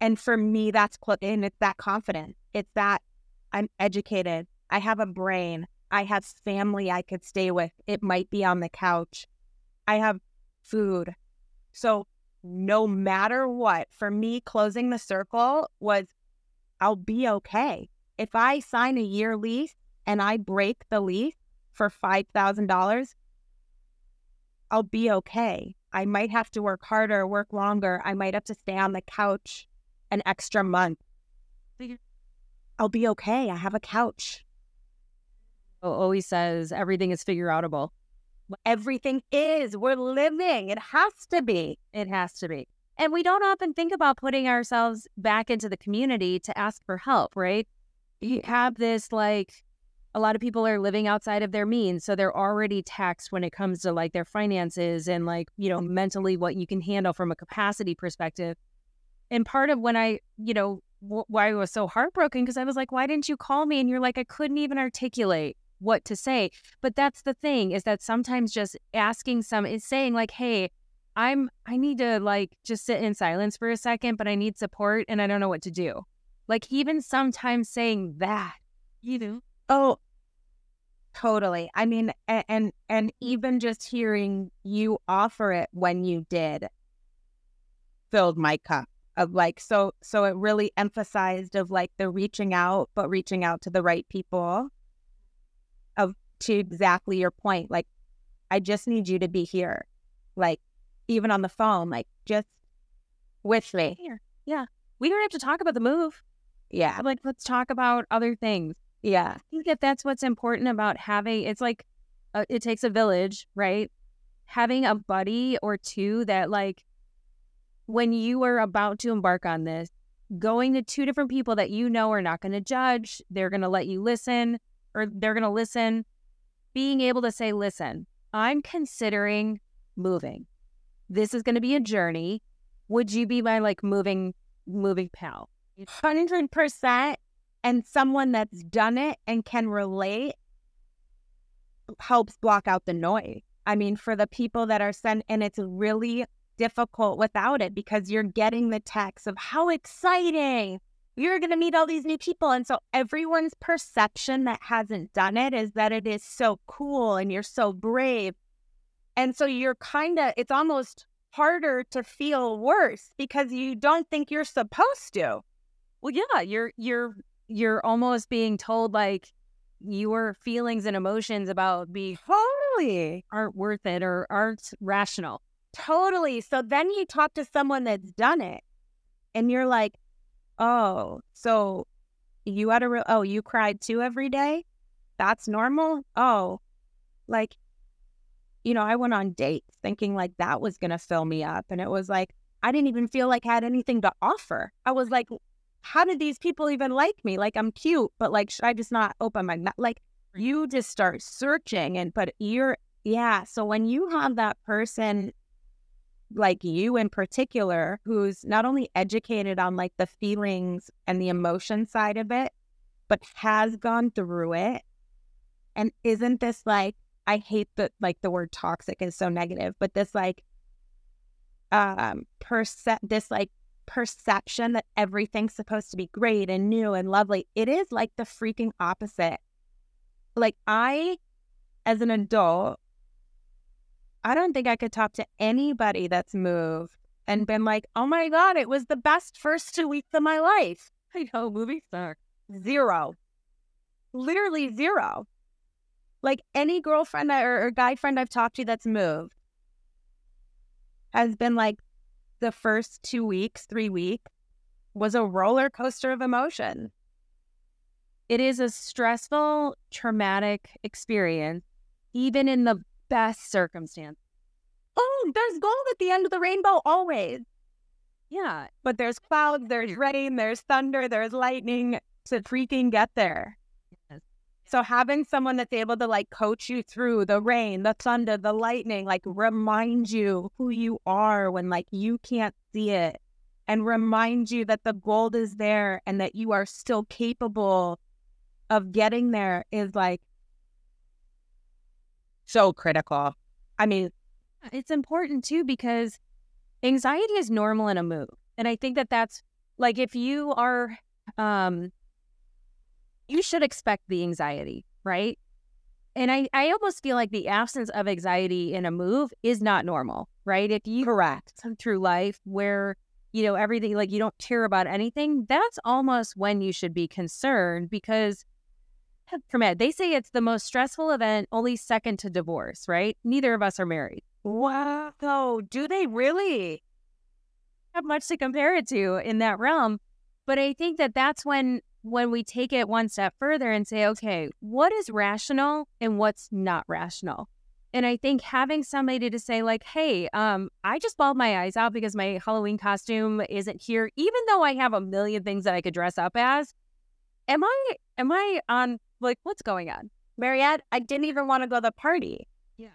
And for me, that's cl- and it's that confident. It's that I'm educated. I have a brain. I have family I could stay with. It might be on the couch. I have food. So no matter what, for me, closing the circle was I'll be okay. If I sign a year lease and I break the lease for $5,000, I'll be okay. I might have to work harder, work longer. I might have to stay on the couch an extra month. I'll be okay. I have a couch. Oh, always says everything is figure outable Everything is. We're living. It has to be. It has to be. And we don't often think about putting ourselves back into the community to ask for help, right? You have this like a lot of people are living outside of their means, so they're already taxed when it comes to like their finances and like, you know, mentally what you can handle from a capacity perspective. And part of when I, you know, wh- why I was so heartbroken because I was like, why didn't you call me? And you're like, I couldn't even articulate what to say. But that's the thing is that sometimes just asking some is saying like, hey, I'm I need to like just sit in silence for a second, but I need support and I don't know what to do. Like even sometimes saying that, you know. Oh, totally. I mean, and, and and even just hearing you offer it when you did filled my cup. of like so so it really emphasized of like the reaching out but reaching out to the right people to exactly your point like i just need you to be here like even on the phone like just with me Here. Yeah. We don't have to talk about the move. yeah Like, let's talk about other things. yeah I think that that's what's important about having it's like uh, it takes a village, right? Having a buddy or two that like when you are about to embark on this, going to two different people that you know are not going to judge, they're going to let you listen or they're going to listen, being able to say, "Listen, I'm considering moving. This is going to be a journey. Would you be my like moving moving pal?" hundred percent, and someone that's done it and can relate helps block out the noise. I mean, for the people that are sent, and it's really difficult without it because you're getting the text of how exciting you're going to meet all these new people, and so everyone's perception that hasn't done it is that it is so cool and you're so brave, and so you're kind of it's almost harder to feel worse because you don't think you're supposed to. Well, yeah, you're you're you're almost being told like your feelings and emotions about being holy aren't worth it or aren't rational. Totally. So then you talk to someone that's done it and you're like, oh, so you had a real, oh, you cried too every day? That's normal? Oh, like, you know, I went on dates thinking like that was going to fill me up. And it was like, I didn't even feel like I had anything to offer. I was like, how did these people even like me? Like, I'm cute, but like, should I just not open my mouth? Like, you just start searching and, but you're, yeah. So when you have that person like you in particular, who's not only educated on like the feelings and the emotion side of it, but has gone through it. And isn't this like, I hate that like the word toxic is so negative, but this like, um, perce- this like perception that everything's supposed to be great and new and lovely. It is like the freaking opposite. Like, I, as an adult, I don't think I could talk to anybody that's moved and been like, oh my God, it was the best first two weeks of my life. I know movies suck. Zero. Literally zero. Like any girlfriend or, or guy friend I've talked to that's moved has been like the first two weeks, three weeks was a roller coaster of emotion. It is a stressful, traumatic experience, even in the best circumstance. Oh, there's gold at the end of the rainbow always. Yeah, But there's clouds, there's rain, there's thunder, there's lightning to freaking get there. Yes. So having someone that's able to like coach you through the rain, the thunder, the lightning, like remind you who you are when like you can't see it and remind you that the gold is there and that you are still capable of getting there is like so critical. I mean, it's important too because anxiety is normal in a move. And I think that that's like if you are, um, you should expect the anxiety, right? And I, I almost feel like the absence of anxiety in a move is not normal, right? If you correct. through life where you know everything like you don't care about anything that's almost when you should be concerned because traumatic they say it's the most stressful event only second to divorce right neither of us are married Wow. So do they really? have much to compare it to in that realm but i think that that's when when we take it one step further and say okay what is rational and what's not rational and i think having somebody to say like hey um i just bawled my eyes out because my halloween costume isn't here even though i have a million things that i could dress up as am i am i on like what's going on Mariette, I didn't even want to go to the party. Yeah.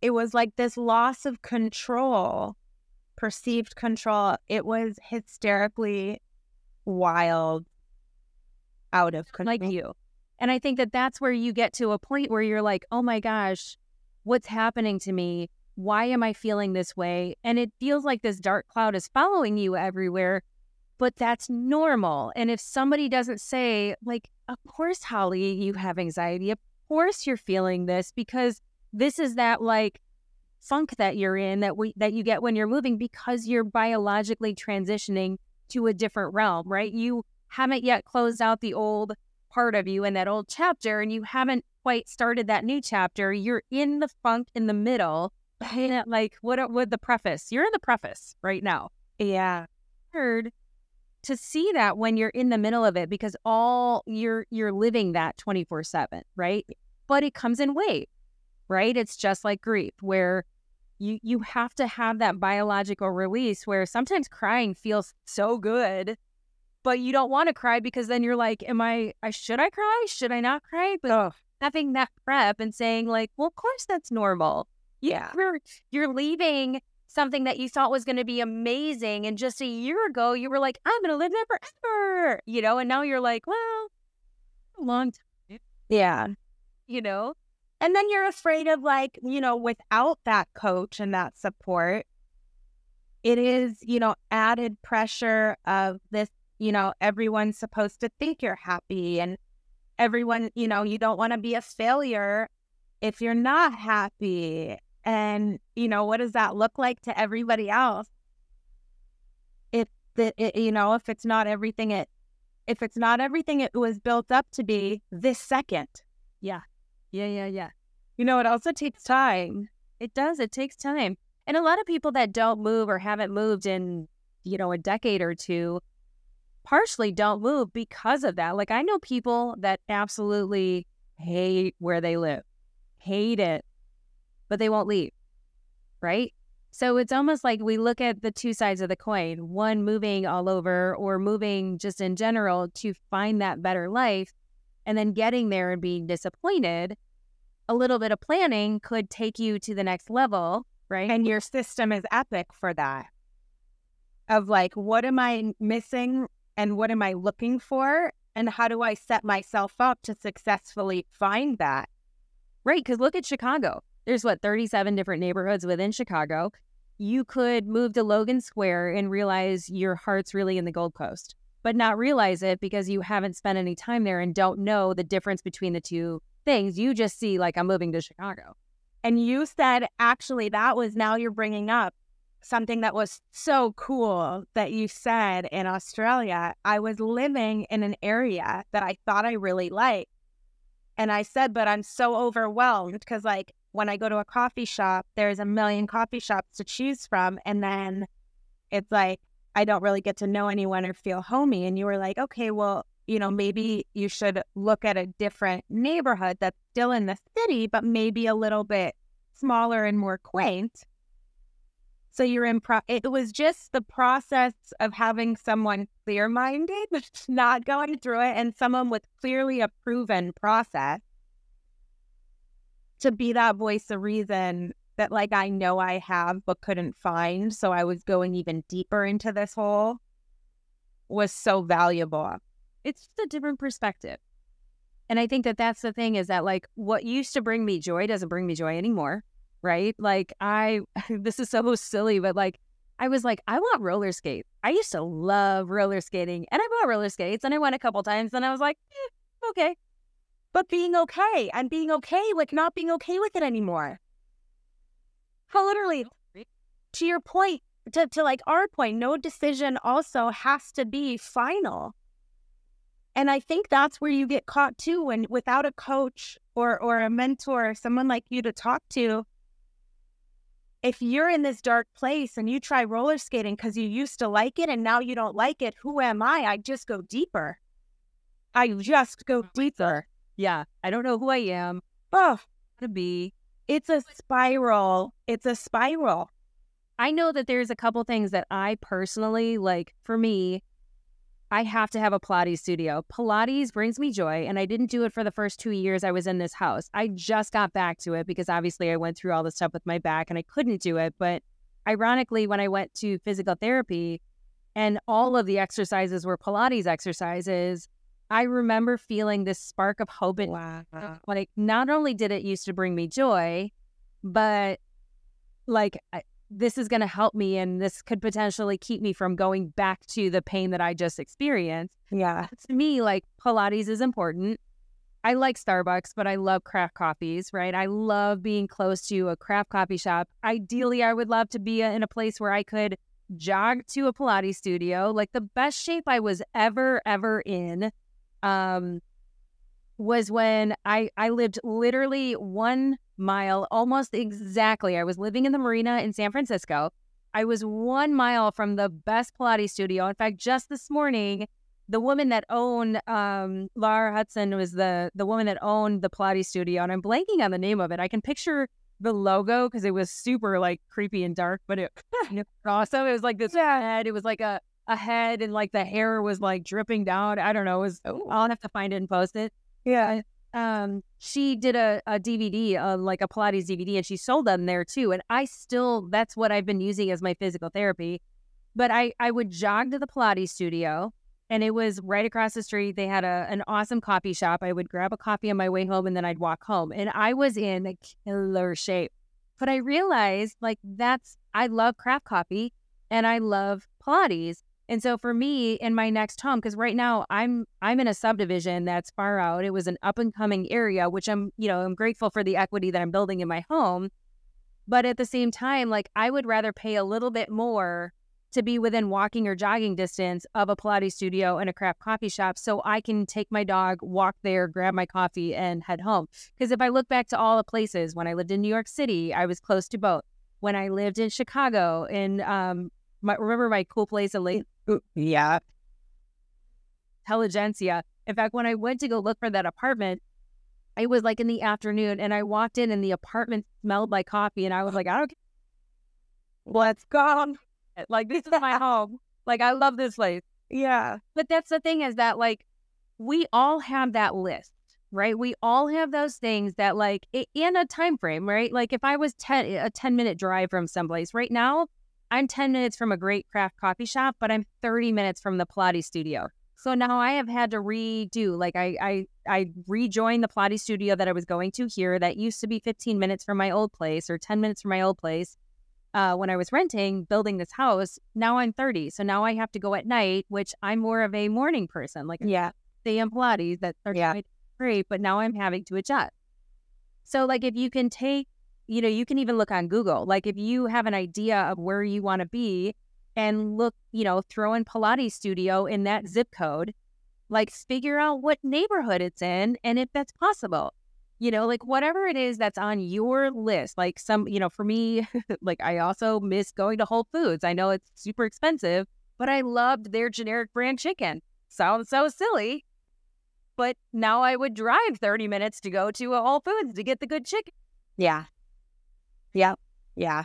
It was like this loss of control, perceived control. It was hysterically wild, out of control. like you and i think that that's where you get to a point where you're like oh my gosh what's happening to me why am i feeling this way and it feels like this dark cloud is following you everywhere but that's normal and if somebody doesn't say like of course Hollie you have anxiety of course you're feeling this because this is that like funk that you're in that we that you get when you're moving because you're biologically transitioning to a different realm, right? You haven't yet closed out the old part of you in that old chapter and you haven't quite started that new chapter. You're in the funk in the middle. like what would the preface? You're in the preface right now. Yeah. Heard to see that when you're in the middle of it because all you're you're living that 24/7, right? But it comes in waves, right? It's just like grief where you you have to have that biological release where sometimes crying feels so good but you don't want to cry because then you're like am I I should I cry? Should I not cry? But Oh, having that prep and saying like, well, of course that's normal. yeah. You're you're leaving something that you thought was going to be amazing, and just a year ago you were like, I'm going to live there forever, you know, and now you're like, well, a long time, Yeah. you know. And then you're afraid of like, you know, without that coach and that support, it is, you know, added pressure of this, you know, everyone's supposed to think you're happy and everyone, you know, you don't want to be a failure if you're not happy. And, you know, what does that look like to everybody else? If the, it, you know, if it's not everything it, if it's not everything it was built up to be this second, yeah, Yeah, yeah, yeah. you know, it also takes time. It does. It takes time. And a lot of people that don't move or haven't moved in, you know, a decade or two, partially don't move because of that. Like I know people that absolutely hate where they live, hate it, but they won't leave. Right. So it's almost like we look at the two sides of the coin one moving all over or moving just in general to find that better life, and then getting there and being disappointed. A little bit of planning could take you to the next level, right? And your system is epic for that. Of like, what am I missing and what am I looking for? And how do I set myself up to successfully find that? Right. Because look at Chicago. There's what, 37 different neighborhoods within Chicago. You could move to Logan Square and realize your heart's really in the Gold Coast, but not realize it because you haven't spent any time there and don't know the difference between the two things. You just see, like, I'm moving to Chicago. And you said, actually, that was now you're bringing up something that was so cool that you said in Australia. I was living in an area that I thought I really liked. And I said, but I'm so overwhelmed because, like, when I go to a coffee shop, there's a million coffee shops to choose from. And then it's like, I don't really get to know anyone or feel homey. And you were like, okay, well, you know, maybe you should look at a different neighborhood that's still in the city, but maybe a little bit smaller and more quaint. So you're in, pro- it was just the process of having someone clear minded, not going through it, and someone with clearly a proven process to be that voice of reason that, like, I know I have but couldn't find. So I was going even deeper into this hole was so valuable. It's just a different perspective. And I think that that's the thing is that, like, what used to bring me joy doesn't bring me joy anymore. Right. Like, I, this is so silly, but like, I was like, I want roller skates. I used to love roller skating and I bought roller skates and I went a couple times and I was like, eh, okay. But being okay and being okay with not being okay with it anymore. How literally, to your point, to, to like our point, no decision also has to be final. And I think that's where you get caught too when without a coach or or a mentor or someone like you to talk to, if you're in this dark place and you try roller skating because you used to like it and now you don't like it, who am I? I just go deeper. I just go deeper. Yeah. I don't know who I am, Oh, to be. it's a spiral. It's a spiral. I know that there's a couple things that I personally like for me. I have to have a Pilates studio. Pilates brings me joy, and I didn't do it for the first two years I was in this house. I just got back to it because obviously I went through all the stuff with my back and I couldn't do it. But ironically, when I went to physical therapy and all of the exercises were Pilates exercises, I remember feeling this spark of hope and Wow. like not only did it used to bring me joy but like I, this is going to help me and this could potentially keep me from going back to the pain that i just experienced Yeah. to me like pilates is important I like Starbucks, but I love craft coffees, right? I love being close to a craft coffee shop. Ideally, I would love to be in a place where I could jog to a Pilates studio. Like the best shape I was ever, ever in um, was when I, I lived literally one mile, almost exactly. I was living in the marina in San Francisco. I was one mile from the best Pilates studio. In fact, just this morning, the woman that owned um, Laura Hudson was the the woman that owned the Pilates studio, and I'm blanking on the name of it. I can picture the logo because it was super like creepy and dark, but it, it was awesome. It was like this head. It was like a a head, and like the hair was like dripping down. I don't know. It was. Oh. I'll have to find it and post it. Yeah. Um, she did a, a DVD, uh, like a Pilates DVD, and she sold them there too. And I still, that's what I've been using as my physical therapy. But I, I would jog to the Pilates studio, and it was right across the street. They had a an awesome coffee shop. I would grab a coffee on my way home, and then I'd walk home. And I was in a killer shape. But I realized, like, that's I love craft coffee, and I love Pilates. And so for me in my next home, because right now I'm I'm in a subdivision that's far out. It was an up and coming area, which I'm, you know, I'm grateful for the equity that I'm building in my home. But at the same time, like I would rather pay a little bit more to be within walking or jogging distance of a Pilates studio and a craft coffee shop so I can take my dog, walk there, grab my coffee, and head home. Because if I look back to all the places, when I lived in New York City, I was close to both. When I lived in Chicago, in um, my, remember my cool place in Lake Yeah. Intelligentsia. In fact, when I went to go look for that apartment, it was like in the afternoon, and I walked in, and the apartment smelled like coffee, and I was like, I don't care. Let's go. Like this is my home. Like I love this place. Yeah. But that's the thing is that like we all have that list, right? We all have those things that like in a time frame, right? Like if I was 10 a 10 minute drive from someplace right now, I'm 10 minutes from a great craft coffee shop, but I'm 30 minutes from the Pilates studio. So now I have had to redo like I I I rejoined the Pilates studio that I was going to here that used to be 15 minutes from my old place or 10 minutes from my old place uh, when I was renting, building this house. Now I'm 30. So now I have to go at night, which I'm more of a morning person. Like Yeah. stay in Pilates, that's Yeah. great, but now I'm having to adjust. So like if you can take, you know, you can even look on Google. Like if you have an idea of where you want to be and look, you know, throw in Pilates studio in that zip code, like figure out what neighborhood it's in and if that's possible you know, like whatever it is that's on your list. Like some, you know, for me, like I also miss going to Whole Foods. I know it's super expensive, but I loved their generic brand chicken. Sounds so silly. But now I would drive 30 minutes to go to a Whole Foods to get the good chicken. Yeah. Yep. Yeah.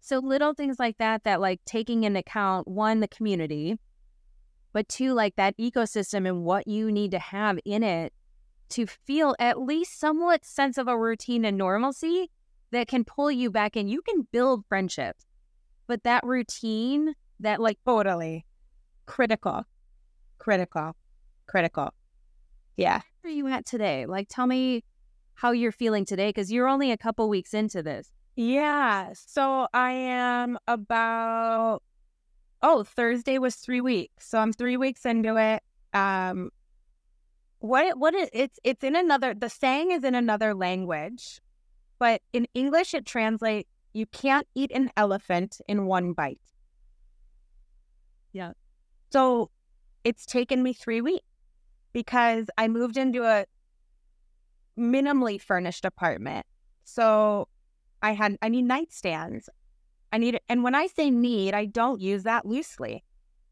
So little things like that, that like taking into account one, the community, but two, like that ecosystem and what you need to have in it to feel at least somewhat sense of a routine and normalcy that can pull you back in. You can build friendships, but that routine, that like Totally. Critical. Critical. Critical. Yeah. where are you at today? Like tell me how you're feeling today because you're only a couple weeks into this. Yeah. So I am about oh, Thursday was three weeks. So I'm three weeks into it. Um what it, what it, it's it's in another the saying is in another language, but in English it translates you can't eat an elephant in one bite. Yeah. So it's taken me three weeks because I moved into a minimally furnished apartment. So I had I need nightstands. I need and when I say need, I don't use that loosely.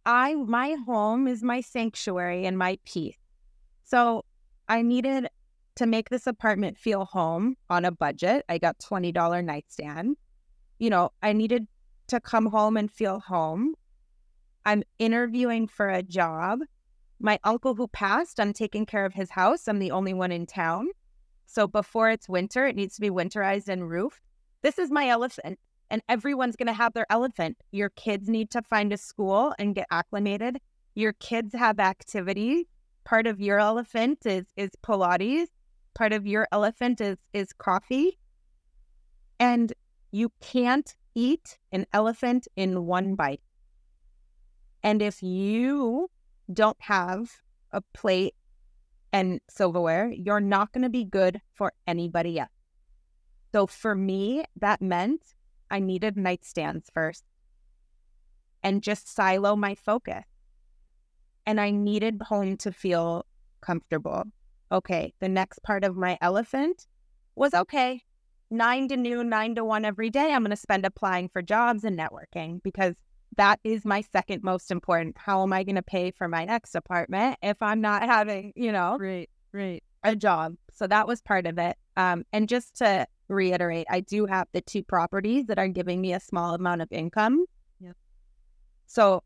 I my home is my sanctuary and my peace. So I needed to make this apartment feel home on a budget. I got $20 nightstand. You know, I needed to come home and feel home. I'm interviewing for a job. My uncle who passed, I'm taking care of his house. I'm the only one in town. So before it's winter, it needs to be winterized and roofed. This is my elephant, and everyone's going to have their elephant. Your kids need to find a school and get acclimated. Your kids have activity. Part of your elephant is is Pilates. Part of your elephant is is coffee. And you can't eat an elephant in one bite. And if you don't have a plate and silverware, you're not going to be good for anybody else. So for me, that meant I needed nightstands first and just silo my focus. And I needed home to feel comfortable. Okay, the next part of my elephant was okay, nine to noon, nine to one every day. I'm going to spend applying for jobs and networking because that is my second most important. How am I going to pay for my next apartment if I'm not having, you know, Right, right. A job? So that was part of it. Um, and just to reiterate, I do have the two properties that are giving me a small amount of income. Yep. So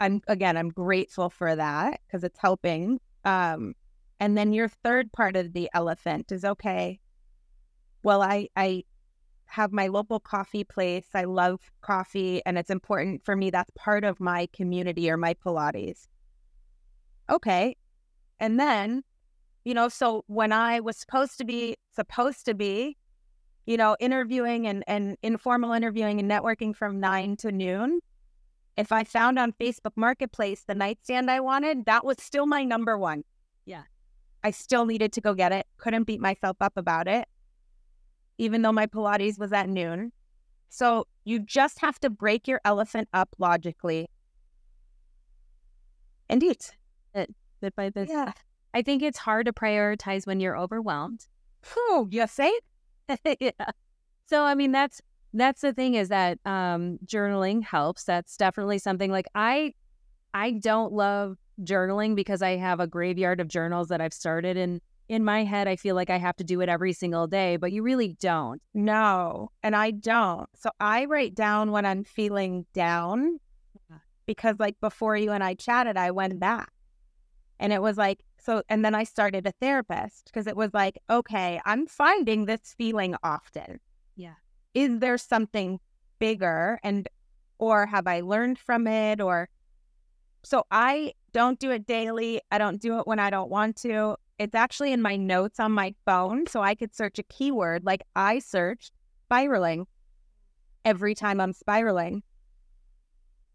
I'm again, I'm grateful for that because it's helping. Um, and then your third part of the elephant is okay. Well, I I have my local coffee place. I love coffee and it's important for me. That's part of my community or my Pilates. Okay. And then, you know, so when I was supposed to be supposed to be, you know, interviewing and, and informal interviewing and networking from nine to noon, if I found on Facebook Marketplace the nightstand I wanted, that was still my number one. Yeah. I still needed to go get it. Couldn't beat myself up about it even though my Pilates was at noon. So you just have to break your elephant up logically and eat. Bit by bit. Yeah. I think it's hard to prioritize when you're overwhelmed. Phew, you say? yeah. So I mean that's that's the thing is that um journaling helps. That's definitely something like I I don't love journaling because I have a graveyard of journals that I've started and in my head I feel like I have to do it every single day, but you really don't. No, and I don't. So I write down when I'm feeling down because, like, before you and I chatted, I went back and it was like, so, and then I started a therapist because it was like, okay, I'm finding this feeling often. Yeah. Is there something bigger and, or have I learned from it? Or, so I don't do it daily. I don't do it when I don't want to it's actually in my notes on my phone. So I could search a keyword. Like I searched spiraling every time I'm spiraling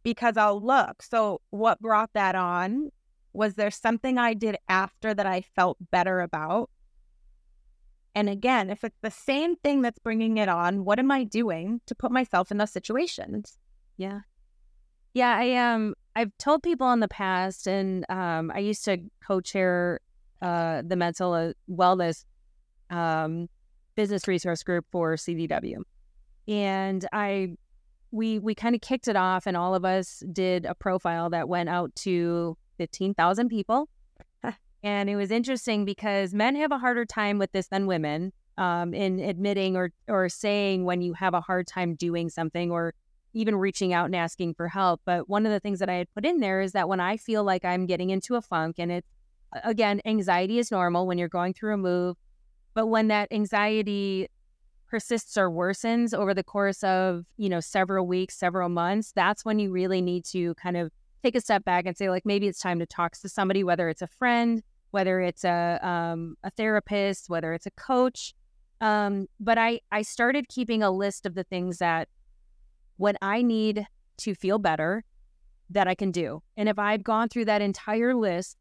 because I'll look. So what brought that on? Was there something I did after that I felt better about? And again, if it's the same thing that's bringing it on, what am I doing to put myself in those situations? Yeah. Yeah, I um I've told people in the past and um I used to co-chair uh the mental uh, wellness um business resource group for CDW. And I we we kind of kicked it off and all of us did a profile that went out to 15,000 people. and it was interesting because men have a harder time with this than women um, in admitting or or saying when you have a hard time doing something or even reaching out and asking for help. But one of the things that I had put in there is that when I feel like I'm getting into a funk and it's again, anxiety is normal when you're going through a move, but when that anxiety persists or worsens over the course of, you know, several weeks, several months, that's when you really need to kind of take a step back and say like maybe it's time to talk to somebody whether it's a friend, whether it's a um, a therapist, whether it's a coach. Um, but I I started keeping a list of the things that when I need to feel better that I can do. And if I've gone through that entire list,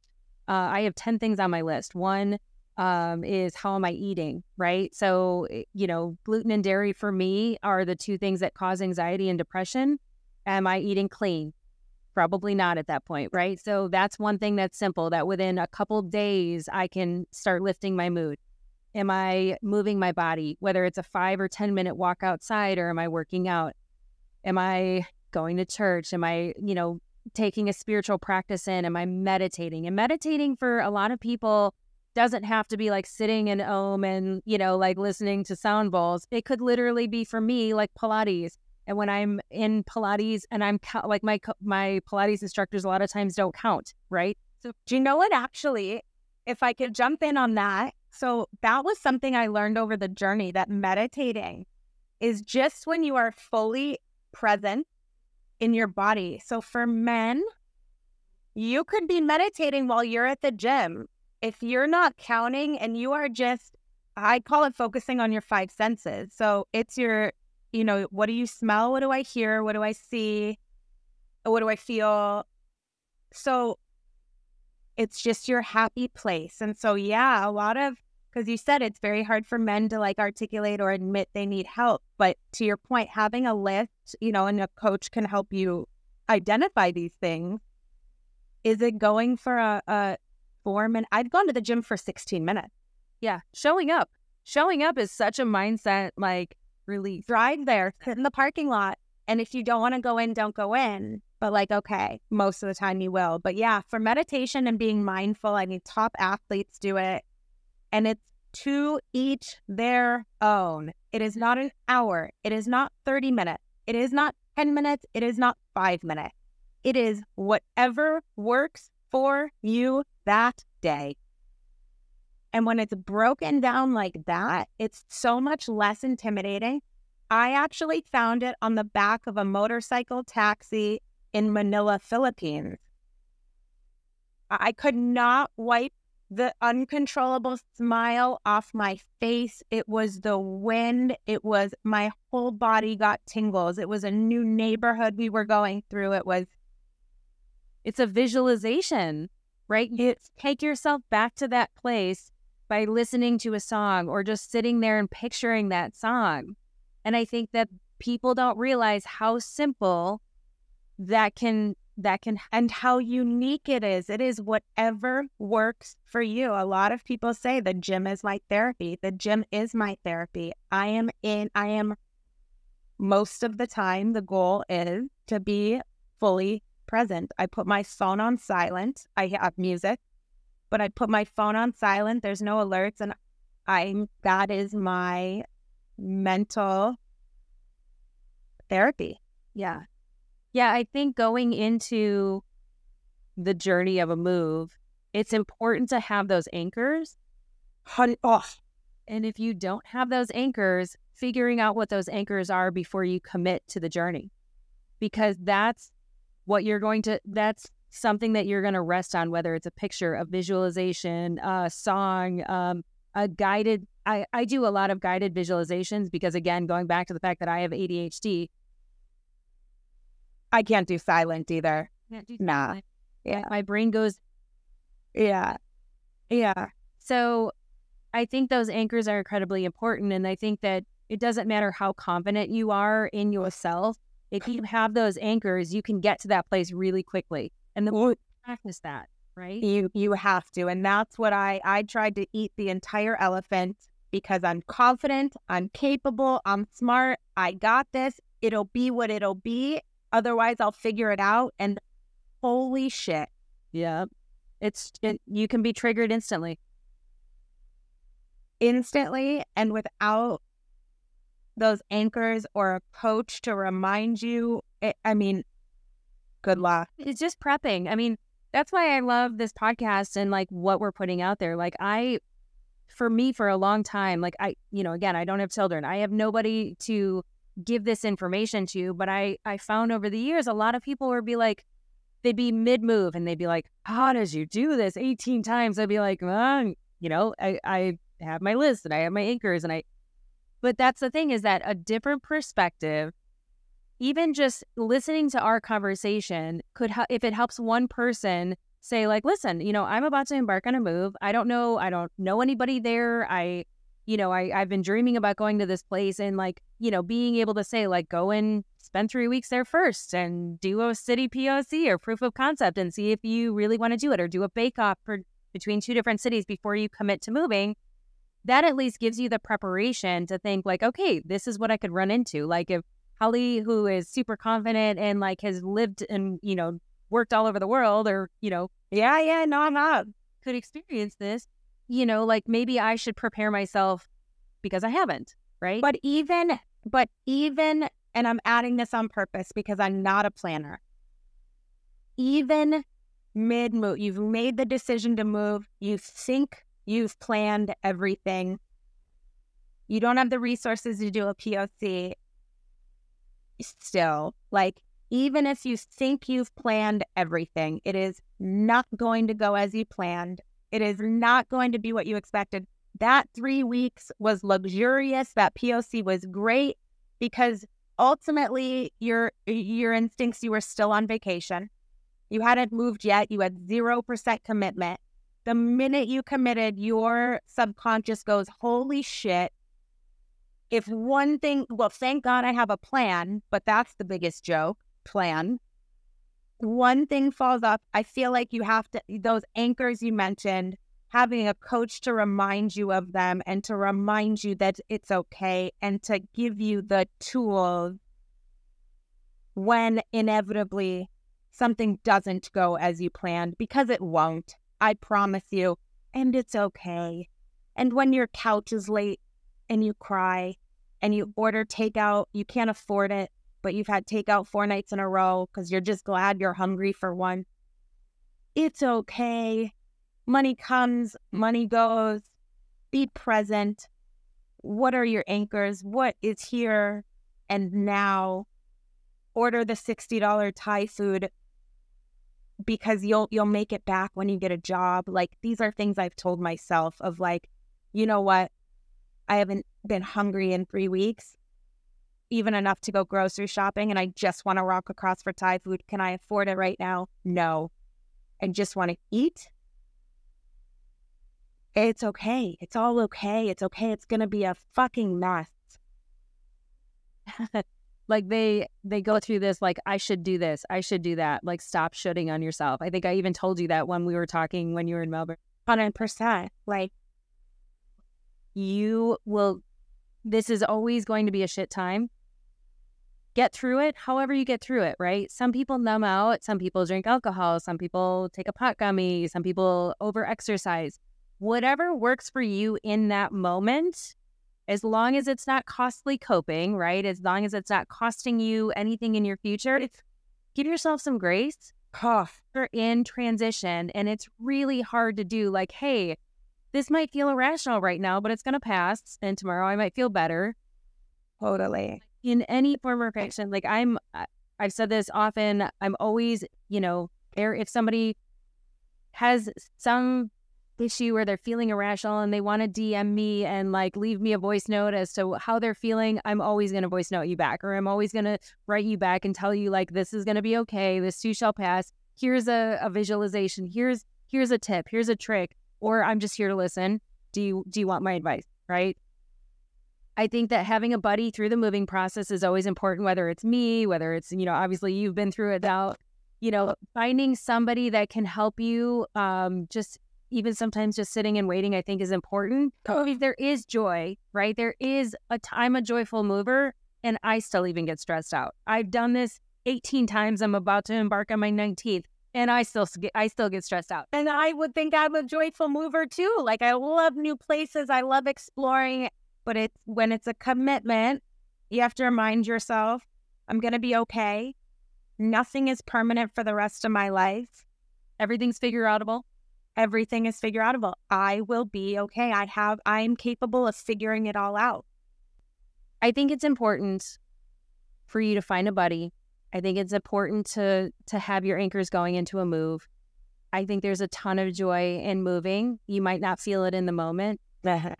uh, I have 10 things on my list. One um, is how am I eating, right? So, you know, gluten and dairy for me are the two things that cause anxiety and depression. Am I eating clean? Probably not at that point, right? So that's one thing that's simple that within a couple days I can start lifting my mood. Am I moving my body, whether it's a five or 10 minute walk outside or am I working out? Am I going to church? Am I, you know, taking a spiritual practice in? Am I meditating? And meditating for a lot of people doesn't have to be like sitting in Om and, you know, like listening to sound bowls. It could literally be for me like Pilates. And when I'm in Pilates and I'm like my my Pilates instructors a lot of times don't count, right? So do you know what actually if I could jump in on that? So that was something I learned over the journey that meditating is just when you are fully present in your body. So for men, you could be meditating while you're at the gym. If you're not counting and you are just, I call it focusing on your five senses. So it's your, you know, what do you smell? What do I hear? What do I see? Uh, what do I feel? So it's just your happy place. And so, yeah, a lot of, because you said it's very hard for men to like articulate or admit they need help. But to your point, having a list, you know, and a coach can help you identify these things. Is it going for a, a four minute? I've gone to the gym for 16 minutes. Yeah, showing up. Showing up is such a mindset like relief. Drive there, sit in the parking lot. And if you don't want to go in, don't go in. But like, okay, most of the time you will. But yeah, for meditation and being mindful, I mean, top athletes do it. And it's to each their own. It is not an hour. It is not 30 minutes. It is not 10 minutes. It is not five minutes. It is whatever works for you that day. And when it's broken down like that, it's so much less intimidating. I actually found it on the back of a motorcycle taxi in Manila, Philippines. I could not wipe the uncontrollable smile off my face. It was the wind. It was my whole body got tingles. It was a new neighborhood we were going through. It was, It's a visualization, right? You take yourself back to that place by listening to a song or just sitting there and picturing that song. And I think that people don't realize how simple that can that can and how unique it is. It is whatever works for you. A lot of people say the gym is my therapy. The gym is my therapy. I am in, I am most of the time, the goal is to be fully present. I put my phone on silent. I have music, but I put my phone on silent. There's no alerts. And I'm, mm. that is my mental therapy. Yeah. Yeah, I think going into the journey of a move, it's important to have those anchors. Hun- oh, And if you don't have those anchors, figuring out what those anchors are before you commit to the journey. Because that's what you're going to, that's something that you're going to rest on, whether it's a picture, a visualization, a song, um, a guided. I, I do a lot of guided visualizations because, again, going back to the fact that I have ADHD, I can't do silent either. can't do Nah. silent. Yeah. my brain goes Yeah. Yeah. So I think those anchors are incredibly important. And I think that it doesn't matter how confident you are in yourself. If you have those anchors, you can get to that place really quickly. And the more you practice that, right? You you have to. And that's what I I tried to eat the entire elephant because I'm confident, I'm capable, I'm smart, I got this. It'll be what it'll be. Otherwise I'll figure it out. And holy shit. Yeah. It's it, you can be triggered instantly. Instantly and without those anchors or a coach to remind you. It, I mean, good luck. It's just prepping. I mean, that's why I love this podcast and like what we're putting out there. Like I for me for a long time, like I, you know, again, I don't have children. I have nobody to give this information to, but I I found over the years a lot of people would be like they'd be mid move and they'd be like, "How does you do this 18 times?" I'd be like, well, you know, I I have my list and I have my anchors and I but that's the thing is that a different perspective even just listening to our conversation could help if it helps one person say like listen you know i'm about to embark on a move. I don't know i don't know anybody there. I you know I, i've been dreaming about going to this place and like you know being able to say like go and spend three weeks there first and do a city poc or proof of concept and see if you really want to do it or do a bake off for between two different cities before you commit to moving that at least gives you the preparation to think like okay this is what i could run into. Like if Hollie, who is super confident and like has lived and, you know, worked all over the world or, you know, Yeah, yeah, no, I'm not. could experience this, you know, like maybe I should prepare myself because I haven't, right? But even, but even, and I'm adding this on purpose because I'm not a planner. Even mid move, you've made the decision to move, you think you've planned everything, you don't have the resources to do a POC. Still, like, even if you think you've planned everything, it is not going to go as you planned. It is not going to be what you expected. That three weeks was luxurious. That POC was great because ultimately your your instincts you were still on vacation. You hadn't moved yet. You had 0% commitment. The minute you committed, your subconscious goes, holy shit. If one thing, well, thank God I have a plan, but that's the biggest joke plan. One thing falls off. I feel like you have to, those anchors you mentioned, having a coach to remind you of them and to remind you that it's okay and to give you the tools when inevitably something doesn't go as you planned because it won't. I promise you. And it's okay. And when your couch is late and you cry and you mm-hmm. order takeout, you can't afford it, but you've had takeout four nights in a row because you're just glad you're hungry for one. It's okay. Money comes, money goes. Be present. What are your anchors? What is here and now? Order the $60 Thai food because you'll you'll make it back when you get a job. Like these are things I've told myself of like, you know what? I haven't been hungry in 3 weeks, even enough to go grocery shopping and I just want to walk across for Thai food. Can I afford it right now? No. I just want to eat. It's okay. It's all okay. It's okay. It's going to be a fucking mess. like they they go through this like i should do this i should do that like stop shooting on yourself i think i even told you that when we were talking when you were in melbourne 100% like you will this is always going to be a shit time get through it however you get through it right some people numb out some people drink alcohol some people take a pot gummy some people over exercise whatever works for you in that moment as long as it's not costly coping, right? As long as it's not costing you anything in your future, give yourself some grace. Cough. You're in transition and it's really hard to do. Like, hey, this might feel irrational right now, but it's going to pass. And tomorrow I might feel better. Totally. In any form of action, like I'm, I've said this often, I'm always, you know, if somebody has some issue where they're feeling irrational and they want to DM me and like leave me a voice note as to how they're feeling, I'm always going to voice note you back or I'm always going to write you back and tell you like this is going to be okay. This too shall pass. Here's a, a visualization. Here's here's a tip. Here's a trick. Or I'm just here to listen. Do you do you want my advice? Right? I think that having a buddy through the moving process is always important, whether it's me, whether it's, you know, obviously you've been through it now, you know, finding somebody that can help you um, just even sometimes just sitting and waiting, I think is important. There is joy, right? There is a time a joyful mover, and I still even get stressed out. I've done this 18 times. I'm about to embark on my 19th, and I still get, I still get stressed out. And I would think I'm a joyful mover too. Like I love new places, I love exploring, but it's when it's a commitment, you have to remind yourself, I'm going to be okay. Nothing is permanent for the rest of my life. Everything's figure outable everything is figure outable. I will be okay. I have I am capable of figuring it all out. I think it's important for you to find a buddy. I think it's important to to have your anchors going into a move. I think there's a ton of joy in moving. You might not feel it in the moment. Uh-huh.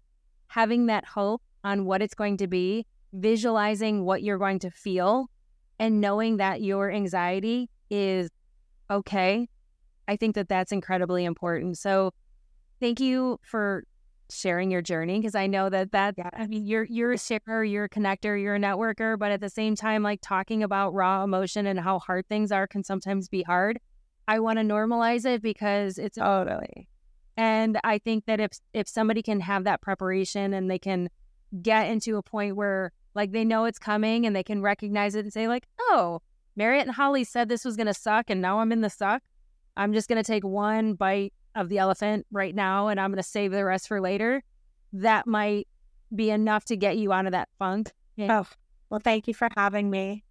Having that hope on what it's going to be, visualizing what you're going to feel, and knowing that your anxiety is okay I think that that's incredibly important. So thank you for sharing your journey because I know that that yeah. I mean you're you're a sharer, you're a connector, you're a networker, but at the same time like talking about raw emotion and how hard things are can sometimes be hard. I want to normalize it because it's oh, totally. And I think that if if somebody can have that preparation and they can get into a point where like they know it's coming and they can recognize it and say like, "Oh, Mariette and Hollie said this was going to suck and now I'm in the suck." I'm just going to take one bite of the elephant right now and I'm going to save the rest for later, that might be enough to get you out of that funk. Yeah. Oh, well, thank you for having me.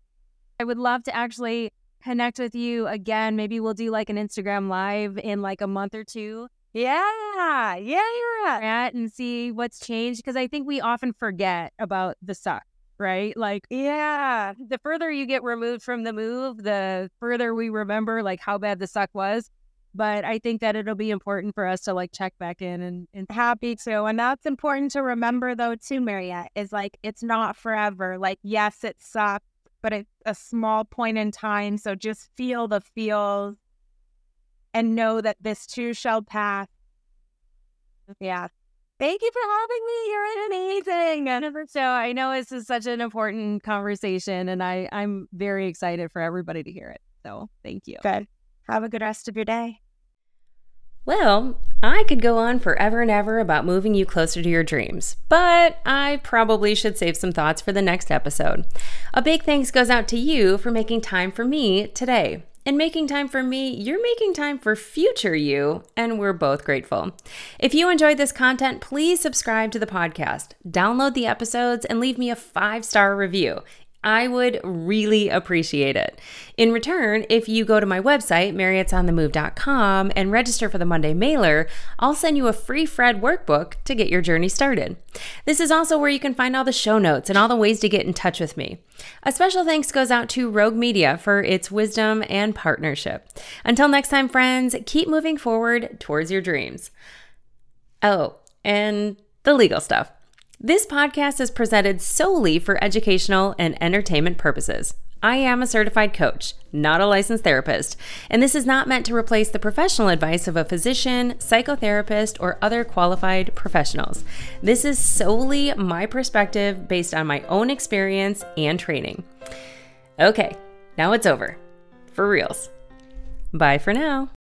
I would love to actually connect with you again. Maybe we'll do like an Instagram live in like a month or two. Yeah, yeah, you're at and see what's changed because I think we often forget about the suck right? Like, yeah, the further you get removed from the move, the further we remember like how bad the suck was. But I think that it'll be important for us to like check back in and, and happy to. And that's important to remember though too, Mariette, is like it's not forever. Like, yes, it sucks, but it's a small point in time. So just feel the feels and know that this too shall pass. Yeah. Thank you for having me. You're an amazing. So I know this is such an important conversation, and I I'm very excited for everybody to hear it. So thank you. Good. Have a good rest of your day. Well, I could go on forever and ever about moving you closer to your dreams, but I probably should save some thoughts for the next episode. A big thanks goes out to you for making time for me today. And making time for me, you're making time for future you, and we're both grateful. If you enjoyed this content, please subscribe to the podcast, download the episodes, and leave me a five star review. I would really appreciate it. In return, if you go to my website, mariettesonthemove.com, and register for the Monday mailer, I'll send you a free Fred workbook to get your journey started. This is also where you can find all the show notes and all the ways to get in touch with me. A special thanks goes out to Rogue Media for its wisdom and partnership. Until next time, friends, keep moving forward towards your dreams. Oh, and the legal stuff. This podcast is presented solely for educational and entertainment purposes. I am a certified coach, not a licensed therapist, and this is not meant to replace the professional advice of a physician, psychotherapist, or other qualified professionals. This is solely my perspective based on my own experience and training. Okay, now it's over. For reals. Bye for now.